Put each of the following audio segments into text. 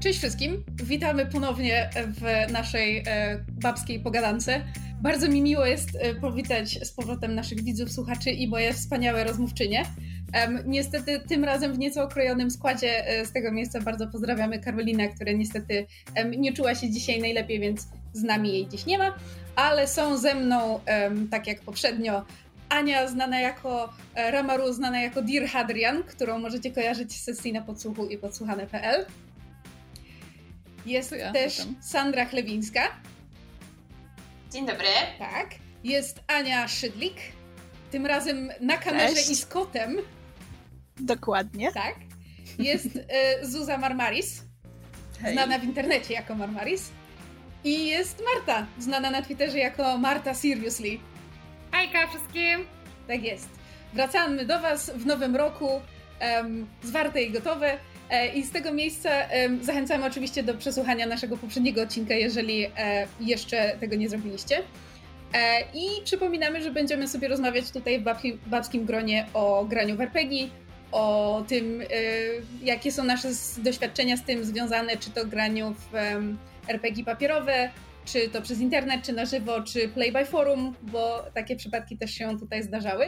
Cześć wszystkim, witamy ponownie w naszej e, babskiej pogadance. Bardzo mi miło jest e, powitać z powrotem naszych widzów, słuchaczy i moje wspaniałe rozmówczynie. Niestety tym razem w nieco okrojonym składzie e, z tego miejsca bardzo pozdrawiamy Karolinę, która niestety nie czuła się dzisiaj najlepiej, więc z nami jej dziś nie ma, ale są ze mną, tak jak poprzednio, Ania, znana jako Ramaru, znana jako Dir Hadrian, którą możecie kojarzyć z sesji na podsłuchu i podsłuchane.pl. Jest ja, też Sandra Chlewińska. Dzień dobry. Tak. Jest Ania Szydlik. Tym razem na kamerze Cześć. i z kotem. Dokładnie. Tak. Jest y, Zuza Marmaris. Hej. Znana w internecie jako Marmaris. I jest Marta, znana na Twitterze jako Marta Seriously. Hejka wszystkim! Tak jest. Wracamy do Was w nowym roku, um, zwarte i gotowe. E, I z tego miejsca zachęcamy oczywiście do przesłuchania naszego poprzedniego odcinka, jeżeli e, jeszcze tego nie zrobiliście. E, I przypominamy, że będziemy sobie rozmawiać tutaj w babskim gronie o graniu w RPG, o tym, jakie są nasze doświadczenia z tym związane, czy to graniu w RPG papierowe, czy to przez internet, czy na żywo, czy play by forum, bo takie przypadki też się tutaj zdarzały.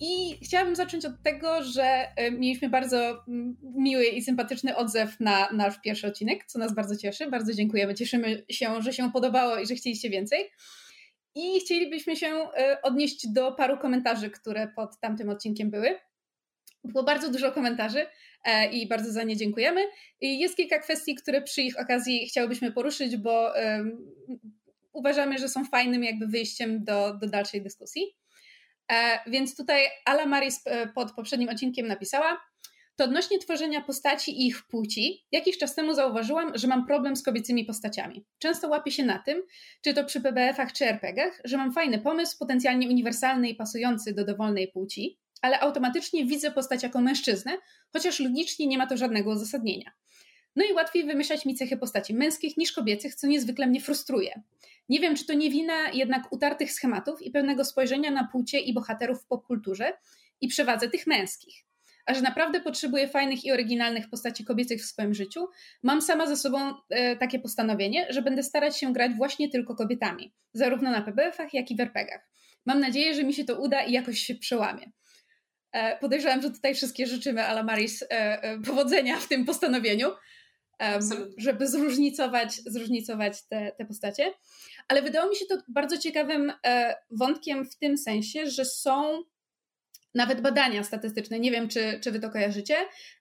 I chciałabym zacząć od tego, że mieliśmy bardzo miły i sympatyczny odzew na nasz pierwszy odcinek, co nas bardzo cieszy. Bardzo dziękujemy. Cieszymy się, że się podobało i że chcieliście więcej. I chcielibyśmy się e, odnieść do paru komentarzy, które pod tamtym odcinkiem były. Było bardzo dużo komentarzy e, i bardzo za nie dziękujemy. Jest kilka kwestii, które przy ich okazji chciałybyśmy poruszyć, bo um, uważamy, że są fajnym jakby wyjściem do, do dalszej dyskusji. E, więc tutaj Ala Maris e, pod poprzednim odcinkiem napisała, to odnośnie tworzenia postaci i ich płci, jakiś czas temu zauważyłam, że mam problem z kobiecymi postaciami. Często łapię się na tym, czy to przy PBF-ach czy RPGach, że mam fajny pomysł, potencjalnie uniwersalny i pasujący do dowolnej płci, ale automatycznie widzę postać jako mężczyznę, chociaż logicznie nie ma to żadnego uzasadnienia. No i łatwiej wymyślać mi cechy postaci męskich niż kobiecych, co niezwykle mnie frustruje. Nie wiem, czy to nie wina jednak utartych schematów i pewnego spojrzenia na płcie i bohaterów w popkulturze i przewadze tych męskich. A że naprawdę potrzebuję fajnych i oryginalnych postaci kobiecych w swoim życiu, mam sama ze sobą e, takie postanowienie, że będę starać się grać właśnie tylko kobietach, zarówno na PBF-ach, jak i w. Mam nadzieję, że mi się to uda i jakoś się przełamie. E, podejrzewam, że tutaj wszystkie życzymy Alamaris e, e, powodzenia w tym postanowieniu żeby zróżnicować, zróżnicować te, te postacie. Ale wydało mi się to bardzo ciekawym e, wątkiem w tym sensie, że są nawet badania statystyczne, nie wiem czy, czy wy to kojarzycie.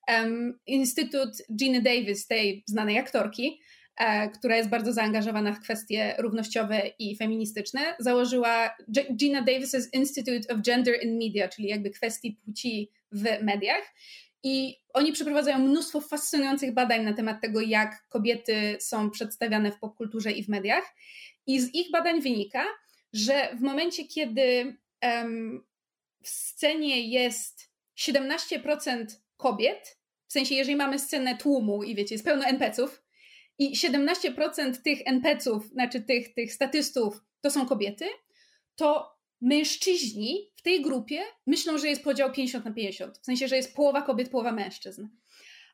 Um, Instytut Gina Davis, tej znanej aktorki, e, która jest bardzo zaangażowana w kwestie równościowe i feministyczne, założyła Gina Davis's Institute of Gender in Media, czyli jakby kwestii płci w mediach. I oni przeprowadzają mnóstwo fascynujących badań na temat tego, jak kobiety są przedstawiane w popkulturze i w mediach. I z ich badań wynika, że w momencie, kiedy w scenie jest 17% kobiet, w sensie, jeżeli mamy scenę tłumu i wiecie, jest pełno NPC-ów, i 17% tych NPC-ów, znaczy tych, tych statystów, to są kobiety, to mężczyźni w tej grupie myślą, że jest podział 50 na 50. W sensie, że jest połowa kobiet, połowa mężczyzn.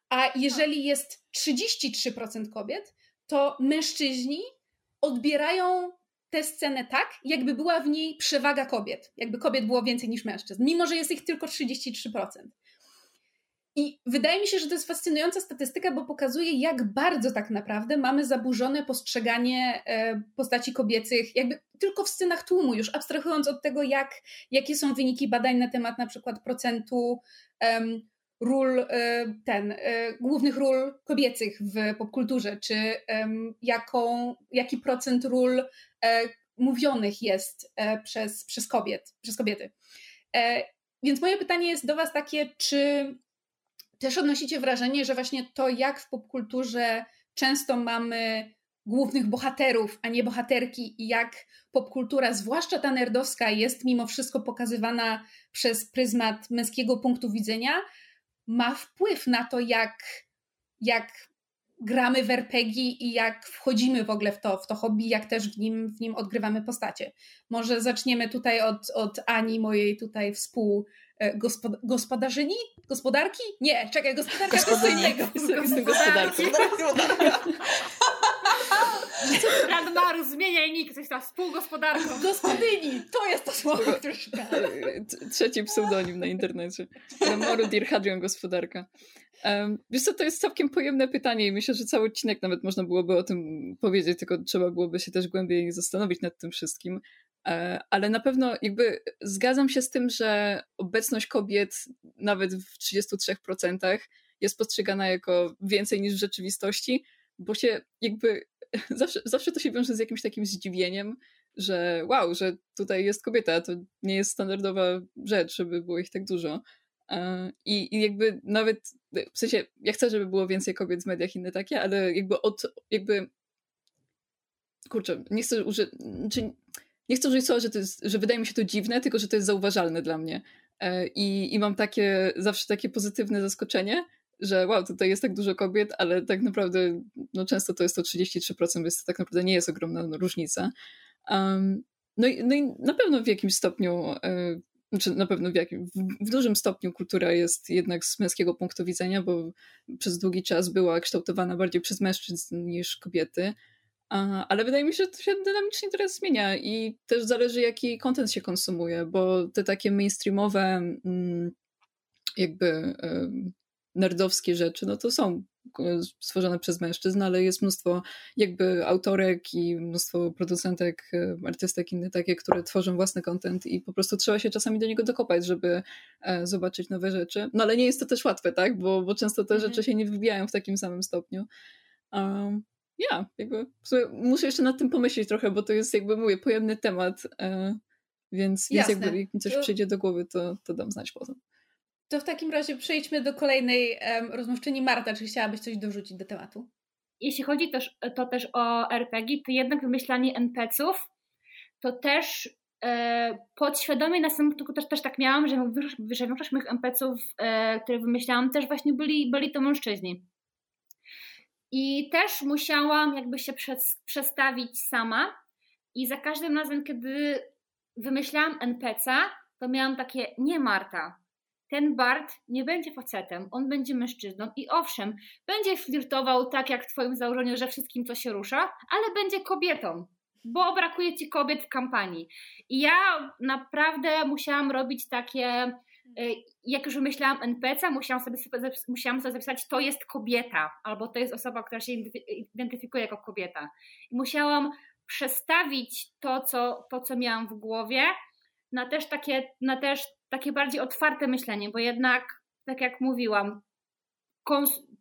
A jeżeli jest 33% kobiet, to mężczyźni odbierają tę scenę tak, jakby była w niej przewaga kobiet. Jakby kobiet było więcej niż mężczyzn, mimo że jest ich tylko 33%. I wydaje mi się, że to jest fascynująca statystyka, bo pokazuje, jak bardzo tak naprawdę mamy zaburzone postrzeganie e, postaci kobiecych, jakby tylko w scenach tłumu, już abstrahując od tego, jak, jakie są wyniki badań na temat na przykład procentu um, ról, e, ten, e, głównych ról kobiecych w popkulturze, czy um, jaką, jaki procent ról mówionych jest przez, przez kobiet, przez kobiety. Więc moje pytanie jest do Was takie, czy też odnosicie wrażenie, że właśnie to, jak w popkulturze często mamy głównych bohaterów, a nie bohaterki, i jak popkultura, zwłaszcza ta nerdowska, jest mimo wszystko pokazywana przez pryzmat męskiego punktu widzenia, ma wpływ na to, jak, jak gramy w RPG i jak wchodzimy w ogóle w to, w to hobby, jak też w nim, w nim odgrywamy postacie. Może zaczniemy tutaj od, od Ani, mojej tutaj współ gospod gospodarzyni? Gospodarki? Nie, czekaj, gospodarka to co innego. Jestem gospodarką. Radmaru, zmieniaj nick, coś tam, współgospodarką. Gospodyni, to jest to słowo, które szukałem. Trzeci pseudonim na internecie. Radmaru Dear Hadrian Gospodarka. Um, wiesz co, to jest całkiem pojemne pytanie i myślę, że cały odcinek nawet można byłoby o tym powiedzieć, tylko trzeba byłoby się też głębiej zastanowić nad tym wszystkim. E, ale na pewno jakby zgadzam się z tym, że obecność kobiet nawet w 33% jest postrzegana jako więcej niż w rzeczywistości, bo się jakby zawsze, zawsze to się wiąże z jakimś takim zdziwieniem, że wow, że tutaj jest kobieta, to nie jest standardowa rzecz, żeby było ich tak dużo. E, I, I, jakby nawet, w sensie, ja chcę, żeby było więcej kobiet w mediach inne takie, ale jakby od, jakby, kurczę, nie chcę użyć, czy, nie chcę użyć słowa, że, to jest, że wydaje mi się to dziwne, tylko że to jest zauważalne dla mnie. E, I, I mam takie, zawsze takie pozytywne zaskoczenie, że wow, tutaj jest tak dużo kobiet, ale tak naprawdę no często to jest to 33%, więc to tak naprawdę nie jest ogromna różnica. Um, no, i, no i na pewno w jakimś stopniu e, znaczy na pewno w, jakim, w, w, dużym stopniu kultura jest jednak z męskiego punktu widzenia, bo przez długi czas była kształtowana bardziej przez mężczyzn niż kobiety. Ale wydaje mi się, że to się dynamicznie teraz zmienia i też zależy, jaki content się konsumuje, bo te takie mainstreamowe, mm, jakby nerdowskie rzeczy, no to są e, stworzone przez mężczyzn, ale jest mnóstwo jakby autorek i mnóstwo producentek, e, artystek inne takie, które tworzą własny content i po prostu trzeba się czasami do niego dokopać, żeby e, zobaczyć nowe rzeczy. No ale nie jest to też łatwe, tak? Bo, bo często te mhm. rzeczy się nie wybijają w takim samym stopniu. Um, ja, jakby muszę jeszcze nad tym pomyśleć trochę, bo to jest jakby mówię, pojemny temat, więc, więc jakby jak mi coś przyjdzie do głowy, to, to dam znać potem. To w takim razie przejdźmy do kolejnej um, rozmówczyni. Marta, czy chciałabyś coś dorzucić do tematu? Jeśli chodzi też, to też o RPG, to jednak wymyślanie NPC-ów to też e, podświadomie na samym początku też, też tak miałam, że, że większość moich NPC-ów, e, które wymyślałam, też właśnie byli, byli to mężczyźni. I też musiałam jakby się przez, przestawić sama i za każdym razem, kiedy wymyślałam NPC-a, to miałam takie, nie Marta, ten Bart nie będzie facetem, on będzie mężczyzną i owszem, będzie flirtował tak jak w twoim założeniu, że wszystkim co się rusza, ale będzie kobietą, bo brakuje ci kobiet w kampanii. I ja naprawdę musiałam robić takie, jak już wymyślałam NPC, musiałam sobie, musiałam sobie zapisać, to jest kobieta, albo to jest osoba, która się identyfikuje jako kobieta. I musiałam przestawić to, co, to, co miałam w głowie, na też takie, na też takie bardziej otwarte myślenie, bo jednak, tak jak mówiłam,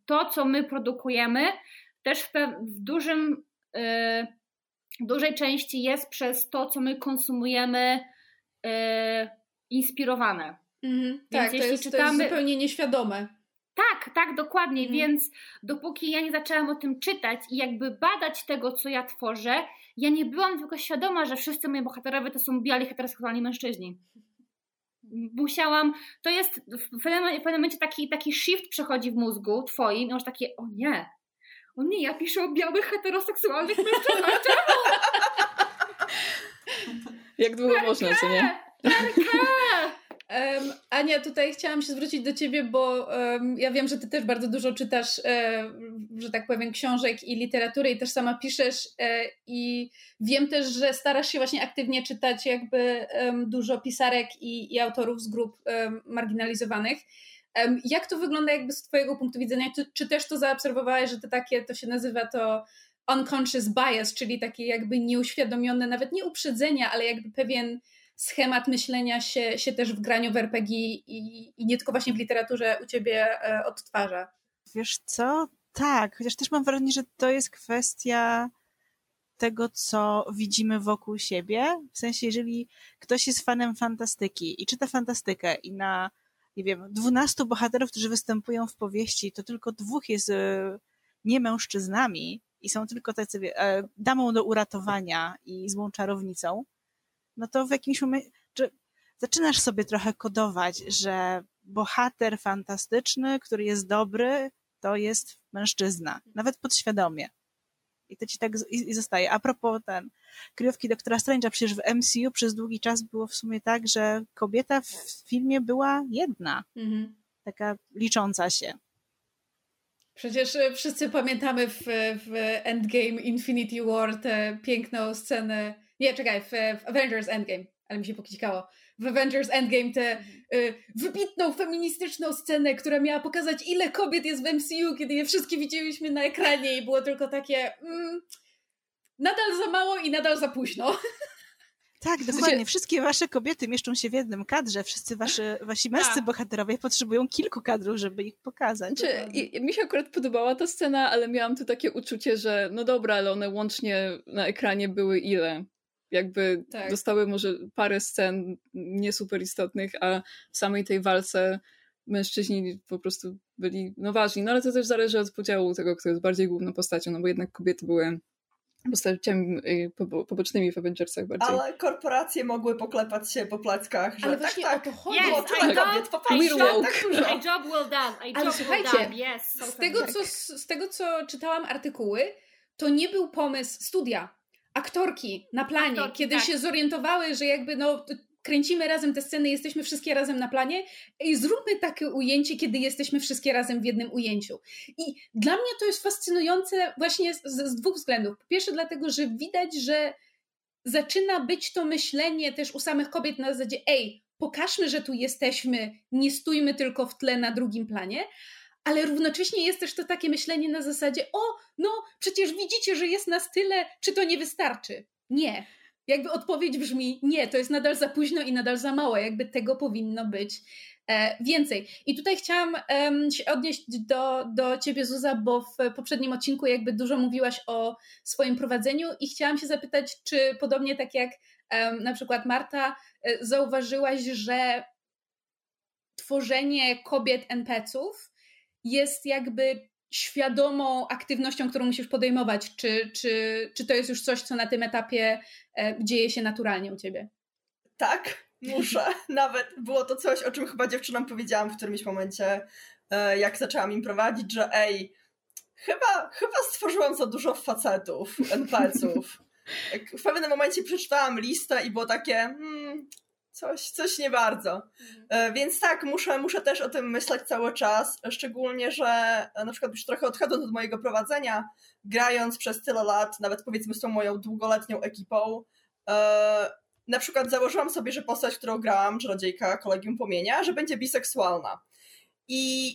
to, co my produkujemy, też w, w dużym, yy, dużej części jest przez to, co my konsumujemy, yy, inspirowane. Mhm, tak, to jest, czytamy... to jest zupełnie nieświadome. Tak, tak, dokładnie. Mhm. Więc dopóki ja nie zaczęłam o tym czytać i jakby badać tego, co ja tworzę, ja nie byłam tylko świadoma, że wszyscy moi bohaterowie to są biali heteroseksualni mężczyźni musiałam, to jest w pewnym, momencie taki, taki shift przechodzi w mózgu twoim i masz takie, o nie, o nie, ja piszę o białych heteroseksualnych mężczyznach, czemu? Jak długo można, co nie? Um, Ania, tutaj chciałam się zwrócić do Ciebie, bo um, ja wiem, że Ty też bardzo dużo czytasz, e, że tak powiem, książek i literatury i też sama piszesz e, i wiem też, że starasz się właśnie aktywnie czytać jakby um, dużo pisarek i, i, autorów z grup marginalizowanych. jak to wygląda jakby z Twojego punktu widzenia? Czy, czy też to zaobserwowałeś, że to takie, to się nazywa to unconscious bias, czyli takie jakby nieuświadomione, nawet nie uprzedzenia, ale jakby pewien schemat myślenia się, się też w graniu w RPG i, i nie tylko właśnie w literaturze u ciebie e, odtwarza. Wiesz co? Tak, chociaż też mam wrażenie, że to jest kwestia tego, co widzimy wokół siebie. W sensie, jeżeli ktoś jest fanem fantastyki i czyta fantastykę i na, nie wiem, dwunastu bohaterów, którzy występują w powieści, to tylko dwóch jest e, nie mężczyznami i są tylko tacy, e, damą do uratowania i złą czarownicą, no to w jakimś momencie zaczynasz sobie trochę kodować, że bohater fantastyczny, który jest dobry, to jest mężczyzna, nawet podświadomie. I to ci tak i, i zostaje. A propos ten, kryjówki doktora Strange'a, przecież w MCU przez długi czas było w sumie tak, że kobieta w filmie była jedna. Mhm. Taka licząca się. Przecież e, wszyscy pamiętamy w, w Endgame Infinity War tę piękną scenę. Nie, czekaj, w, w Avengers Endgame, ale mi się pokicikało. W Avengers Endgame tę y, wybitną feministyczną scenę, która miała pokazać, ile kobiet jest w MCU, kiedy je wszystkie widzieliśmy na ekranie i było tylko takie. Mm, nadal za mało i nadal za późno. Tak, dokładnie. Wszystkie wasze kobiety mieszczą się w jednym kadrze. Wszyscy wasze, wasi męscy tak. bohaterowie potrzebują kilku kadrów, żeby ich pokazać. Znaczy, i, mi się akurat podobała ta scena, ale miałam tu takie uczucie, że no dobra, ale one łącznie na ekranie były ile? Jakby tak. dostały może parę scen nie super istotnych, a w samej tej walce mężczyźni po prostu byli no ważni. No ale to też zależy od podziału tego, kto jest bardziej główną postacią, no bo jednak kobiety były postaciami y, pobocznymi w Avengersach bardziej. Ale korporacje mogły poklepać się po plackach, że Ale tak, tak, o to chodzi. Yes, tyle kobiet, popatrzcie, tak dużo. A job well done, a Ale słuchajcie, well yes, z, tego, co, z tego co czytałam artykuły, to nie był pomysł studia, aktorki na planie, aktorki, kiedy tak. się zorientowały, że jakby no kręcimy razem te sceny, jesteśmy wszystkie razem na planie i zróbmy takie ujęcie, kiedy jesteśmy wszystkie razem w jednym ujęciu. I dla mnie to jest fascynujące właśnie z, z dwóch względów. Po pierwsze dlatego, że widać, że zaczyna być to myślenie też u samych kobiet na zasadzie ej, pokażmy, że tu jesteśmy, nie stójmy tylko w tle na drugim planie, ale równocześnie jest też to takie myślenie na zasadzie o, no przecież widzicie, że jest nas tyle, czy to nie wystarczy? Nie jakby odpowiedź brzmi nie, to jest nadal za późno i nadal za mało, jakby tego powinno być e, więcej. I tutaj chciałam się odnieść do, do ciebie, Zuza, bo w poprzednim odcinku jakby dużo mówiłaś o swoim prowadzeniu i chciałam się zapytać, czy podobnie tak jak na przykład Marta, e, zauważyłaś, że tworzenie kobiet NPC-ów jest jakby świadomą aktywnością, którą musisz podejmować? Czy, czy, czy to jest już coś, co na tym etapie e, dzieje się naturalnie u ciebie? Tak, muszę. Nawet było to coś, o czym chyba dziewczynom powiedziałam w którymś momencie, e, jak zaczęłam im prowadzić, że ej, chyba, chyba stworzyłam za dużo facetów, NPC-ów. W pewnym momencie przeczytałam listę i było takie, hmm, coś, coś nie bardzo. Mhm. E, więc tak, muszę, muszę też o tym myśleć cały czas, szczególnie, że e, na przykład już trochę odchodząc od mojego prowadzenia, grając przez tyle lat, nawet powiedzmy z tą moją długoletnią ekipą, e, na przykład założyłam sobie, że postać, którą grałam, czarodziejka Kolegium Płomienia, że będzie biseksualna. I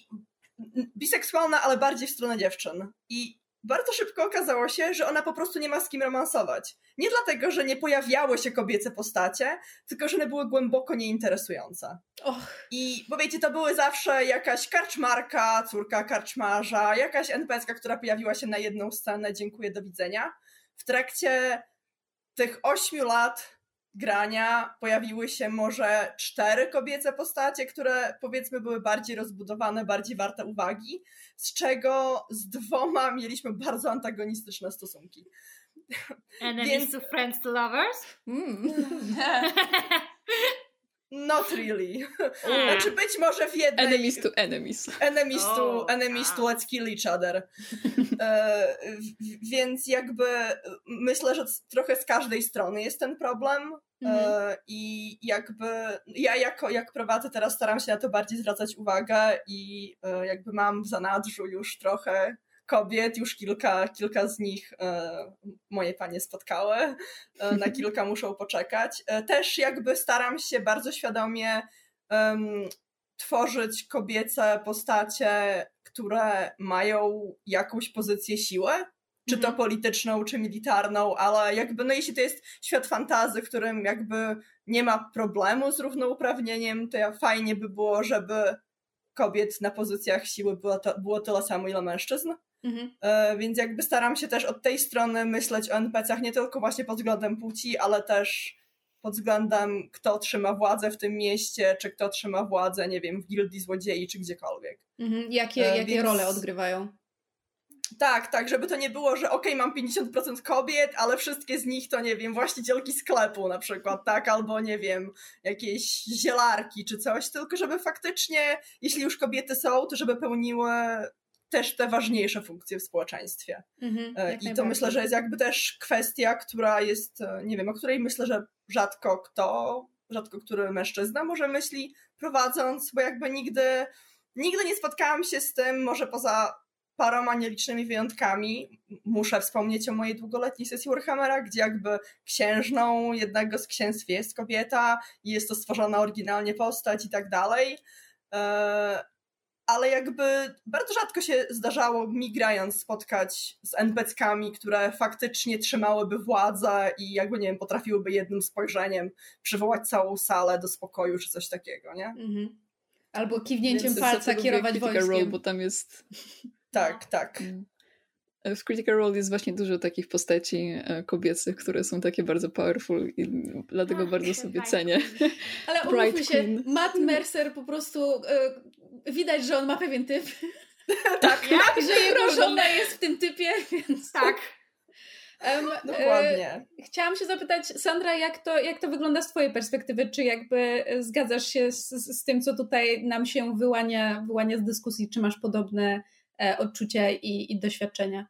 biseksualna, ale bardziej w stronę dziewczyn. I bardzo szybko okazało się, że ona po prostu nie ma z kim romansować. Nie dlatego, że nie pojawiały się kobiece postacie, tylko że one były głęboko nieinteresujące. Och. I bo wiecie, to były zawsze jakaś karczmarka, córka karczmarza, jakaś NPC, która pojawiła się na jedną scenę, dziękuję, do widzenia. W trakcie tych ośmiu lat grania pojawiły się może cztery kobiece postacie, które powiedzmy były bardziej rozbudowane, bardziej warte uwagi, z czego z dwoma mieliśmy bardzo antagonistyczne stosunki. Enemies Więc... to friends to lovers? Mm. Not really. Znaczy być może w jednej... Enemies to enemies. Enemies to, oh, enemies to let's kill each other. e, więc jakby myślę, że trochę z każdej strony jest ten problem. E, mhm. I jakby ja jako, jak prowadzę teraz staram się na to bardziej zwracać uwagę i e, jakby mam w zanadrzu już trochę kobiet, już kilka, kilka z nich e, moje panie spotkały, e, na kilka muszą poczekać. E, też jakby staram się bardzo świadomie tworzyć kobiece postacie, które mają jakąś pozycję siły, czy to mhm. polityczną, czy militarną, ale jakby, no jeśli to jest świat fantazy, w którym jakby nie ma problemu z równouprawnieniem, to ja fajnie by było, żeby kobiet na pozycjach siły było, to, było tyle samo, ile mężczyzn. Mhm. E, więc jakby staram się też od tej strony myśleć o NPC-ach nie tylko właśnie pod względem płci, ale też pod względem kto trzyma władzę w tym mieście, czy kto trzyma władzę, nie wiem, w gildii złodziei, czy gdziekolwiek. Mhm. Jakie, e, jakie więc... role odgrywają? Tak, tak, żeby to nie było, że okej, okay, mam 50% kobiet, ale wszystkie z nich to, nie wiem, właścicielki sklepu na przykład, tak, albo nie wiem, jakieś zielarki czy coś, tylko żeby faktycznie, jeśli już kobiety są, to żeby pełniły też te ważniejsze funkcje w społeczeństwie. Mhm, E, I to myślę, że jest jakby też kwestia, która jest, e, nie wiem, o której myślę, że rzadko kto, rzadko który mężczyzna może myśli prowadząc, bo jakby nigdy, nigdy nie spotkałam się z tym, może poza paroma nielicznymi wyjątkami. Muszę wspomnieć o mojej długoletniej sesji Warhammera, gdzie jakby księżną jednego z księstw jest kobieta i jest to stworzona oryginalnie postać i tak dalej. Ale jakby bardzo rzadko się zdarzało mi grając spotkać z NPC-kami, które faktycznie trzymałyby władzę i jakby, nie wiem, potrafiłyby jednym spojrzeniem przywołać całą salę do spokoju czy coś takiego, nie? Mhm. Albo kiwnięciem Więc palca kierować wojskiem. Role, bo tam jest... Tak, tak. Mm. W Critical Role jest właśnie dużo takich postaci e, kobiecych, które są takie bardzo powerful i dlatego Ach, bardzo sobie Bright cenię. Ale Bright umówmy się, Queen. Matt Mercer po prostu e, widać, że on ma pewien typ. Tak, że jego żona jest w tym typie, więc Tak. E, dokładnie. Chciałam się zapytać, Sandra, jak to, jak to wygląda z Twojej perspektywy? Czy jakby e, zgadzasz się z, z z tym, co tutaj nam się wyłania, wyłania z dyskusji? Czy masz podobne e, odczucia i, i doświadczenia?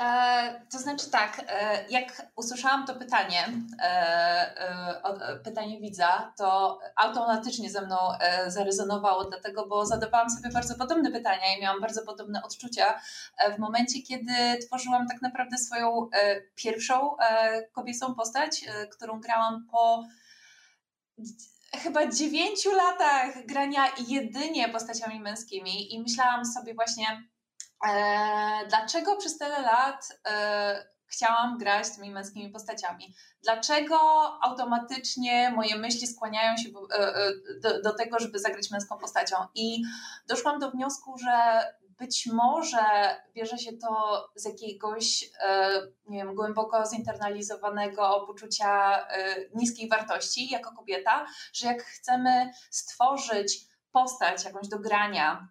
E, to znaczy tak, e, jak usłyszałam to pytanie, e, e, e, pytanie widza, to automatycznie ze mną e, zarezonowało, dlatego, bo zadawałam sobie bardzo podobne pytania i miałam bardzo podobne odczucia w momencie, kiedy tworzyłam tak naprawdę swoją pierwszą kobiecą postać, którą grałam po chyba dziewięciu latach grania jedynie postaciami męskimi i myślałam sobie właśnie, e, dlaczego przez tyle lat e, chciałam grać tymi męskimi postaciami. Dlaczego automatycznie moje myśli skłaniają się e, e, do, do tego, żeby zagrać męską postacią? I doszłam do wniosku, że być może bierze się to z jakiegoś, nie wiem, głęboko zinternalizowanego poczucia niskiej wartości jako kobieta, że jak chcemy stworzyć postać jakąś do grania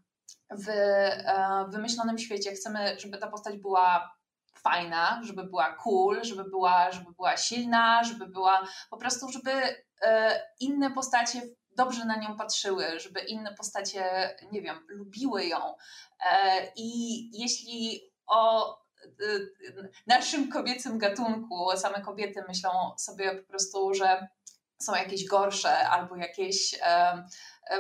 w e, wymyślonym świecie, chcemy, żeby ta postać była fajna, żeby była cool, żeby była, żeby była silna, żeby była po prostu, żeby e, inne postacie dobrze na nią patrzyły, żeby inne postacie, nie wiem, lubiły ją. E, I jeśli o naszym kobiecym gatunku same kobiety myślą sobie po prostu, że są jakieś gorsze albo jakieś e,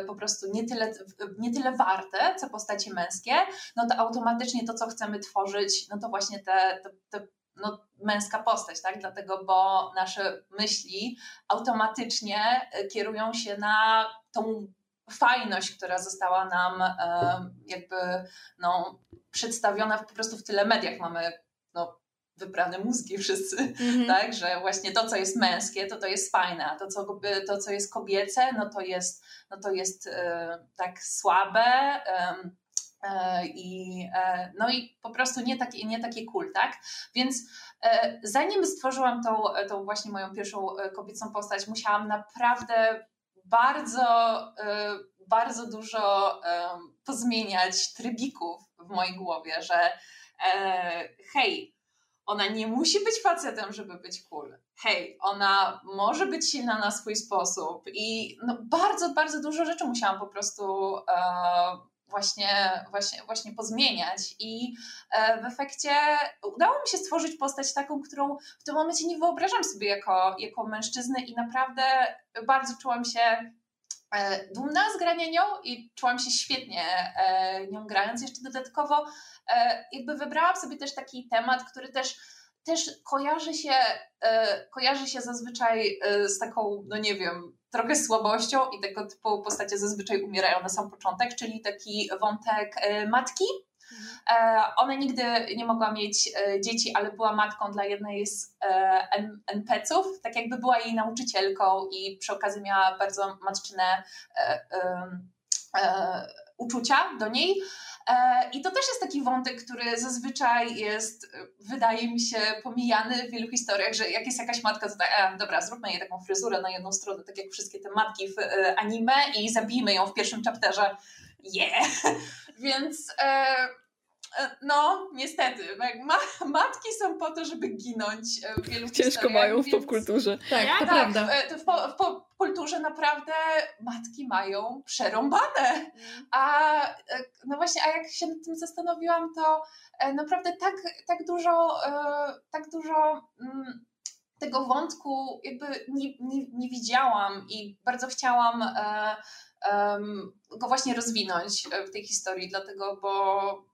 po prostu nie tyle, nie tyle warte, co postacie męskie, no to automatycznie to, co chcemy tworzyć, no to właśnie te, te, te no, męska postać, tak? Dlatego, bo nasze myśli automatycznie e, kierują się na tą fajność, która została nam e, jakby no, przedstawiona po prostu w tyle mediach. Mamy no, wybrane mózgi wszyscy, Mhm. tak? Że właśnie to, co jest męskie, to to jest fajne, a to, co, to, co jest kobiece, no to jest, no to jest e, tak słabe e, i, e, no i po prostu nie takie, nie takie cool, tak? Więc e, zanim stworzyłam tą, tą właśnie moją pierwszą e, kobiecą postać, musiałam naprawdę bardzo, e, bardzo dużo pozmieniać trybików w mojej głowie, że hej, ona nie musi być facetem, żeby być cool. Hej, ona może być silna na swój sposób i no, bardzo, bardzo dużo rzeczy musiałam po prostu e, właśnie, właśnie, właśnie pozmieniać i e, w efekcie udało mi się stworzyć postać taką, którą w tym momencie nie wyobrażam sobie jako, jako mężczyznę i naprawdę bardzo czułam się dumna z grania nią i czułam się świetnie e, nią grając. Jeszcze dodatkowo e, jakby wybrałam sobie też taki temat, który też też kojarzy się, e, kojarzy się zazwyczaj e, z taką, no nie wiem, trochę słabością i tego typu postacie zazwyczaj umierają na sam początek, czyli taki wątek e, matki. E, Ona nigdy nie mogła mieć e, dzieci, ale była matką dla jednej z e, NPC-ów, tak jakby była jej nauczycielką i przy okazji miała bardzo matczyne uczucia do niej. I to też jest taki wątek, który zazwyczaj jest, wydaje mi się, pomijany w wielu historiach, że jak jest jakaś matka, to tak, e, dobra, zróbmy jej taką fryzurę na jedną stronę, tak jak wszystkie te matki w anime i zabijmy ją w pierwszym chapterze. Yeah! Więc no, niestety. Ma matki są po to, żeby ginąć w wielu Ciężko mają w więc... popkulturze. Tak, to tak, prawda. W, w, w popkulturze naprawdę matki mają przerąbane. Mm. A no właśnie, a jak się nad tym zastanowiłam, to naprawdę tak, tak dużo, tak dużo mm, tego wątku jakby nie, nie, nie widziałam i bardzo chciałam e, go właśnie rozwinąć e, w tej historii, dlatego, bo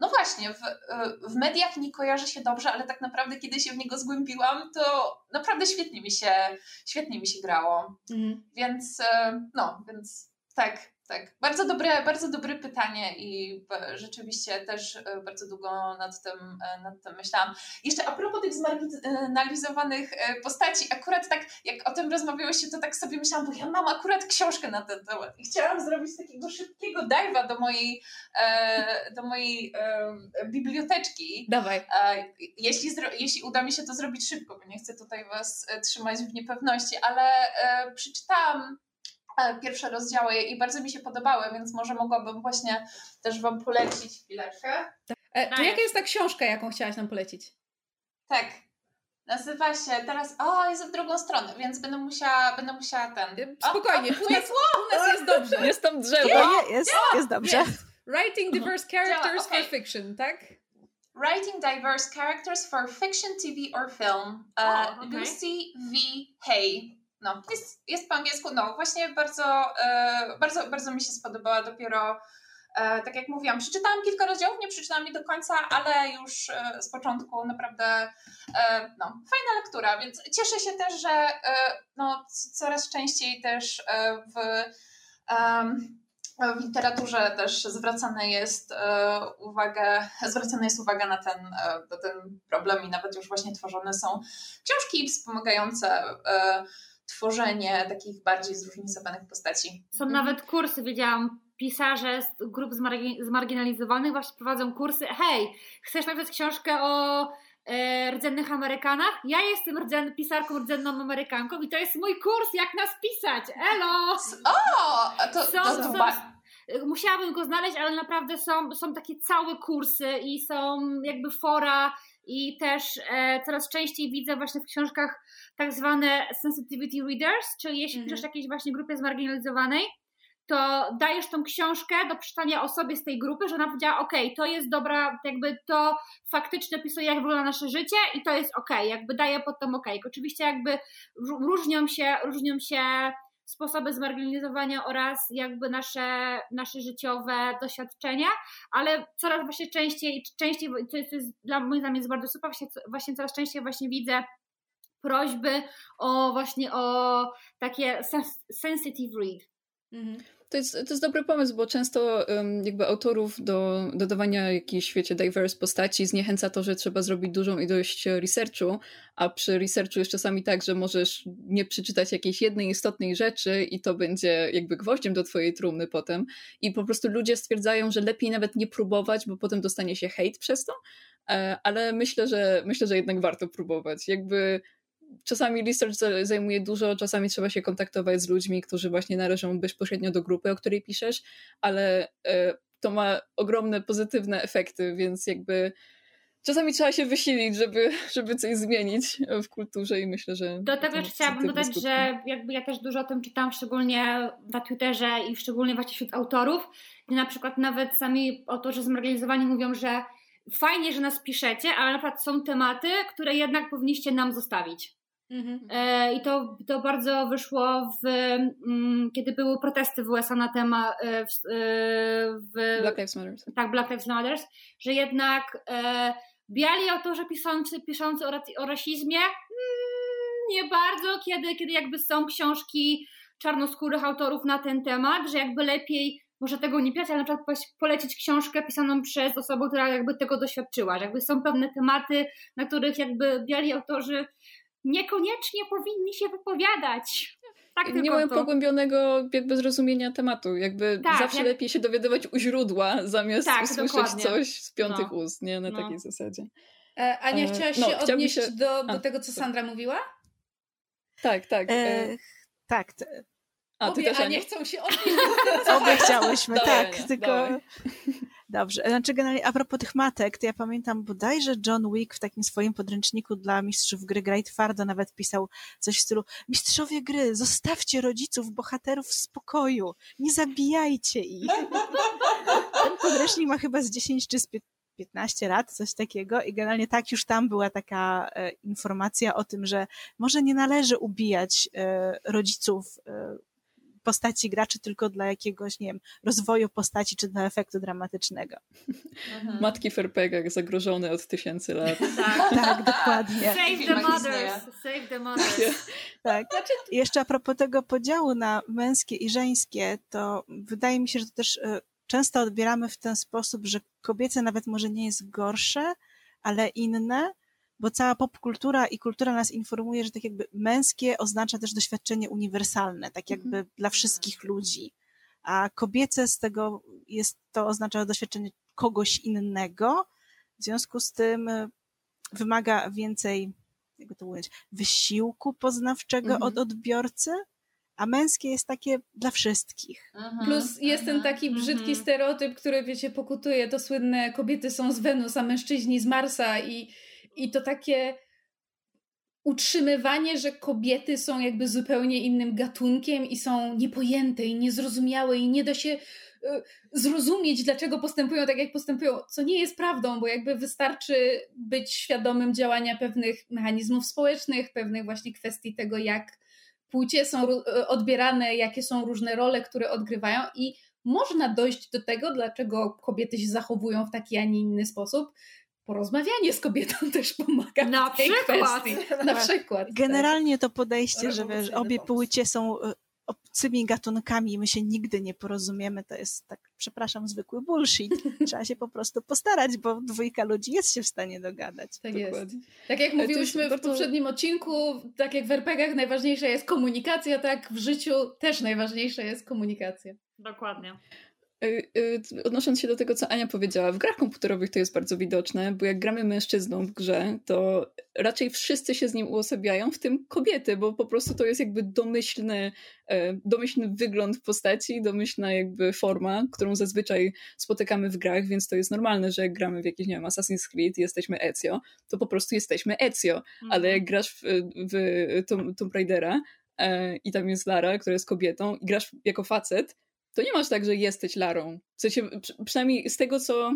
no właśnie, w, e, w mediach nie kojarzy się dobrze, ale tak naprawdę kiedy się w niego zgłębiłam, to naprawdę świetnie mi się, świetnie mi się grało. Mhm. Więc no, więc tak, tak. Bardzo dobre, bardzo dobre pytanie i rzeczywiście też e, bardzo długo nad tym, e, nad tym myślałam. Jeszcze a propos tych zmarginalizowanych e, postaci, akurat tak jak o tym rozmawiałyście, to tak sobie myślałam, bo ja mam akurat książkę na ten temat i chciałam zrobić takiego szybkiego dive'a do mojej, do mojej biblioteczki. Dawaj. Jeśli, jeśli uda mi się to zrobić szybko, bo nie chcę tutaj Was trzymać w niepewności, ale przeczytałam pierwsze rozdziały i bardzo mi się podobały, więc może mogłabym właśnie też Wam polecić chwileczkę. E, to jaka jest ta książka, jaką chciałaś nam polecić? Tak. Nazywa się teraz. O, jest w drugą stronę, więc będę musiała, będę musiała ten. E, spokojnie, o, u, nas, u nas jest dobrze. Jest tam drzewo. Jest, jest, jest dobrze. Writing diverse characters okay. for fiction, tak? Writing diverse characters for fiction, TV or film. Uh, oh, okay. Lucy V. Hay. No, jest, jest po angielsku, no właśnie bardzo, e, bardzo, bardzo mi się spodobała dopiero, e, tak jak mówiłam, przeczytałam kilka rozdziałów, nie przeczytałam je do końca, ale już e, z początku naprawdę no, fajna lektura, więc cieszę się też, że no, coraz częściej też w w literaturze też zwracana jest uwaga, zwracana jest uwaga na ten, na ten problem i nawet już właśnie tworzone są książki wspomagające tworzenie takich bardziej zróżnicowanych postaci. Są mhm. nawet kursy, wiedziałam, pisarze z grup zmarginalizowanych właśnie prowadzą kursy. Hej, chcesz napisać książkę o e, rdzennych Amerykanach? Ja jestem rdzen, pisarką rdzenną Amerykanką i to jest mój kurs, jak nas pisać. Elo! O! To, są, to, to, są, musiałabym go znaleźć, ale naprawdę są, są takie całe kursy i są jakby fora i też e, coraz częściej widzę właśnie w książkach tak zwane sensitivity readers, czyli jeśli piszesz jakiejś właśnie grupie zmarginalizowanej, to dajesz tą książkę do przeczytania osobie z tej grupy, że ona powiedziała, ok, to jest dobra, jakby to faktycznie opisuje, jak wygląda nasze życie i to jest ok, jakby daje pod ok. Oczywiście jakby różnią się, różnią się sposoby zmarginalizowania oraz jakby nasze, nasze życiowe doświadczenia, ale coraz właśnie częściej, częściej, to jest, jest dla moim zdaniem jest bardzo super, właśnie, właśnie coraz częściej właśnie widzę prośby o właśnie o takie sensitive read. Mhm. To jest, to jest dobry pomysł, bo często um, jakby autorów do dodawania jakiejś świecie diverse postaci zniechęca to, że trzeba zrobić dużą ilość researchu, a przy researchu jest czasami tak, że możesz nie przeczytać jakiejś jednej istotnej rzeczy i to będzie jakby gwoździem do twojej trumny potem i po prostu ludzie stwierdzają, że lepiej nawet nie próbować, bo potem dostanie się hejt przez to, e, ale myślę, że myślę, że jednak warto próbować. Jakby czasami research zajmuje dużo, czasami trzeba się kontaktować z ludźmi, którzy właśnie należą bezpośrednio do grupy, o której piszesz, ale e, to ma ogromne pozytywne efekty, więc jakby czasami trzeba się wysilić, żeby, żeby coś zmienić w kulturze i myślę, że... Do tego jeszcze chciałabym dodać, skutki. że jakby ja też dużo o tym czytam, szczególnie na Twitterze i szczególnie właśnie wśród autorów, gdzie na przykład nawet sami autorzy zmarginalizowani mówią, że fajnie, że nas piszecie, ale na przykład są tematy, które jednak powinniście nam zostawić. Mhm. E, I to, to bardzo wyszło w, mm, kiedy były protesty w USA na temat e, w, e, w, Black Lives Matter. Tak, Black Lives Matter, że jednak e, biali autorzy piszący, piszący o, o rasizmie mm, nie bardzo, kiedy, kiedy jakby są książki czarnoskórych autorów na ten temat, że jakby lepiej może tego nie pisać, ale na przykład polecić książkę pisaną przez osobę, która jakby tego doświadczyła, że jakby są pewne tematy, na których jakby biali autorzy niekoniecznie powinni się wypowiadać. Tak nie mają to. pogłębionego jakby zrozumienia tematu. Jakby tak, zawsze jak... lepiej się dowiadywać u źródła, zamiast tak, usłyszeć dokładnie. coś z piątych no. ust, nie? Na no. takiej zasadzie. E, a nie e, chciałaś no, się odnieść się... do, do tego, co Sandra mówiła? Tak, tak. E... e tak. A, Obie, ty też, a nie chcą się odnieść. Obie chciałyśmy, tak. tylko... Dobrze, znaczy generalnie a propos tych matek, to ja pamiętam bodajże John Wick w takim swoim podręczniku dla mistrzów gry Graj Twardo nawet pisał coś w stylu mistrzowie gry, zostawcie rodziców, bohaterów w spokoju, nie zabijajcie ich. Ten podręcznik ma chyba z 10 czy z 15 lat, coś takiego i generalnie tak już tam była taka e, informacja o tym, że może nie należy ubijać e, rodziców e, postaci graczy tylko dla jakiegoś, nie wiem, rozwoju postaci czy dla efektu dramatycznego. Mhm. Matki w RPGach zagrożone od tysięcy lat. Tak, tak dokładnie. Save the mothers! Save the mothers! Tak. Znaczy... Jeszcze a propos tego podziału na męskie i żeńskie, to wydaje mi się, że to też często odbieramy w ten sposób, że kobiece nawet może nie jest gorsze, ale inne, bo cała popkultura i kultura nas informuje, że tak jakby męskie oznacza też doświadczenie uniwersalne, tak jakby mhm. dla wszystkich ludzi, a kobiece z tego jest to oznacza doświadczenie kogoś innego, w związku z tym y, wymaga więcej, jak to ująć, wysiłku poznawczego mhm. od odbiorcy, a męskie jest takie dla wszystkich. Mhm, Plus jest ten mhm, taki brzydki mhm. stereotyp, który, wiecie, pokutuje, to słynne kobiety są z Wenus, a mężczyźni z Marsa i, i to takie utrzymywanie, że kobiety są jakby zupełnie innym gatunkiem i są niepojęte i niezrozumiałe i nie da się y, zrozumieć, dlaczego postępują tak, jak postępują, co nie jest prawdą, bo jakby wystarczy być świadomym działania pewnych mechanizmów społecznych, pewnych właśnie kwestii tego, jak płcie są e, odbierane, jakie są różne role, które odgrywają i można dojść do tego, dlaczego kobiety się zachowują w taki, a nie inny sposób. Porozmawianie z kobietą też pomaga. Na w tej przykład. Kwestii. Na przykład. Generalnie to podejście, że wiesz, obie płcie są e, obcymi gatunkami i my się nigdy nie porozumiemy, to jest tak, przepraszam, zwykły bullshit. Trzeba się po prostu postarać, bo dwójka ludzi jest się w stanie dogadać. Tak Dokładnie. jest. Tak jak mówiłyśmy w poprzednim odcinku, tak jak w RPGach najważniejsza jest komunikacja, tak w życiu też najważniejsza jest komunikacja. Dokładnie. Y, odnosząc się do tego, co Ania powiedziała, w grach komputerowych to jest bardzo widoczne, bo jak gramy mężczyzną w grze, to raczej wszyscy się z nim uosabiają, w tym kobiety, bo po prostu to jest jakby domyślny, e, domyślny wygląd postaci, domyślna jakby forma, którą zazwyczaj spotykamy w grach, więc to jest normalne, że jak gramy w jakiś, nie wiem, Assassin's Creed jesteśmy Ezio, to po prostu jesteśmy Ezio, mhm. ale jak grasz w, w Tomb Raidera e, i tam jest Lara, która jest kobietą i grasz jako facet, to nie masz tak, że jesteś Larą. W sensie, przynajmniej z tego, co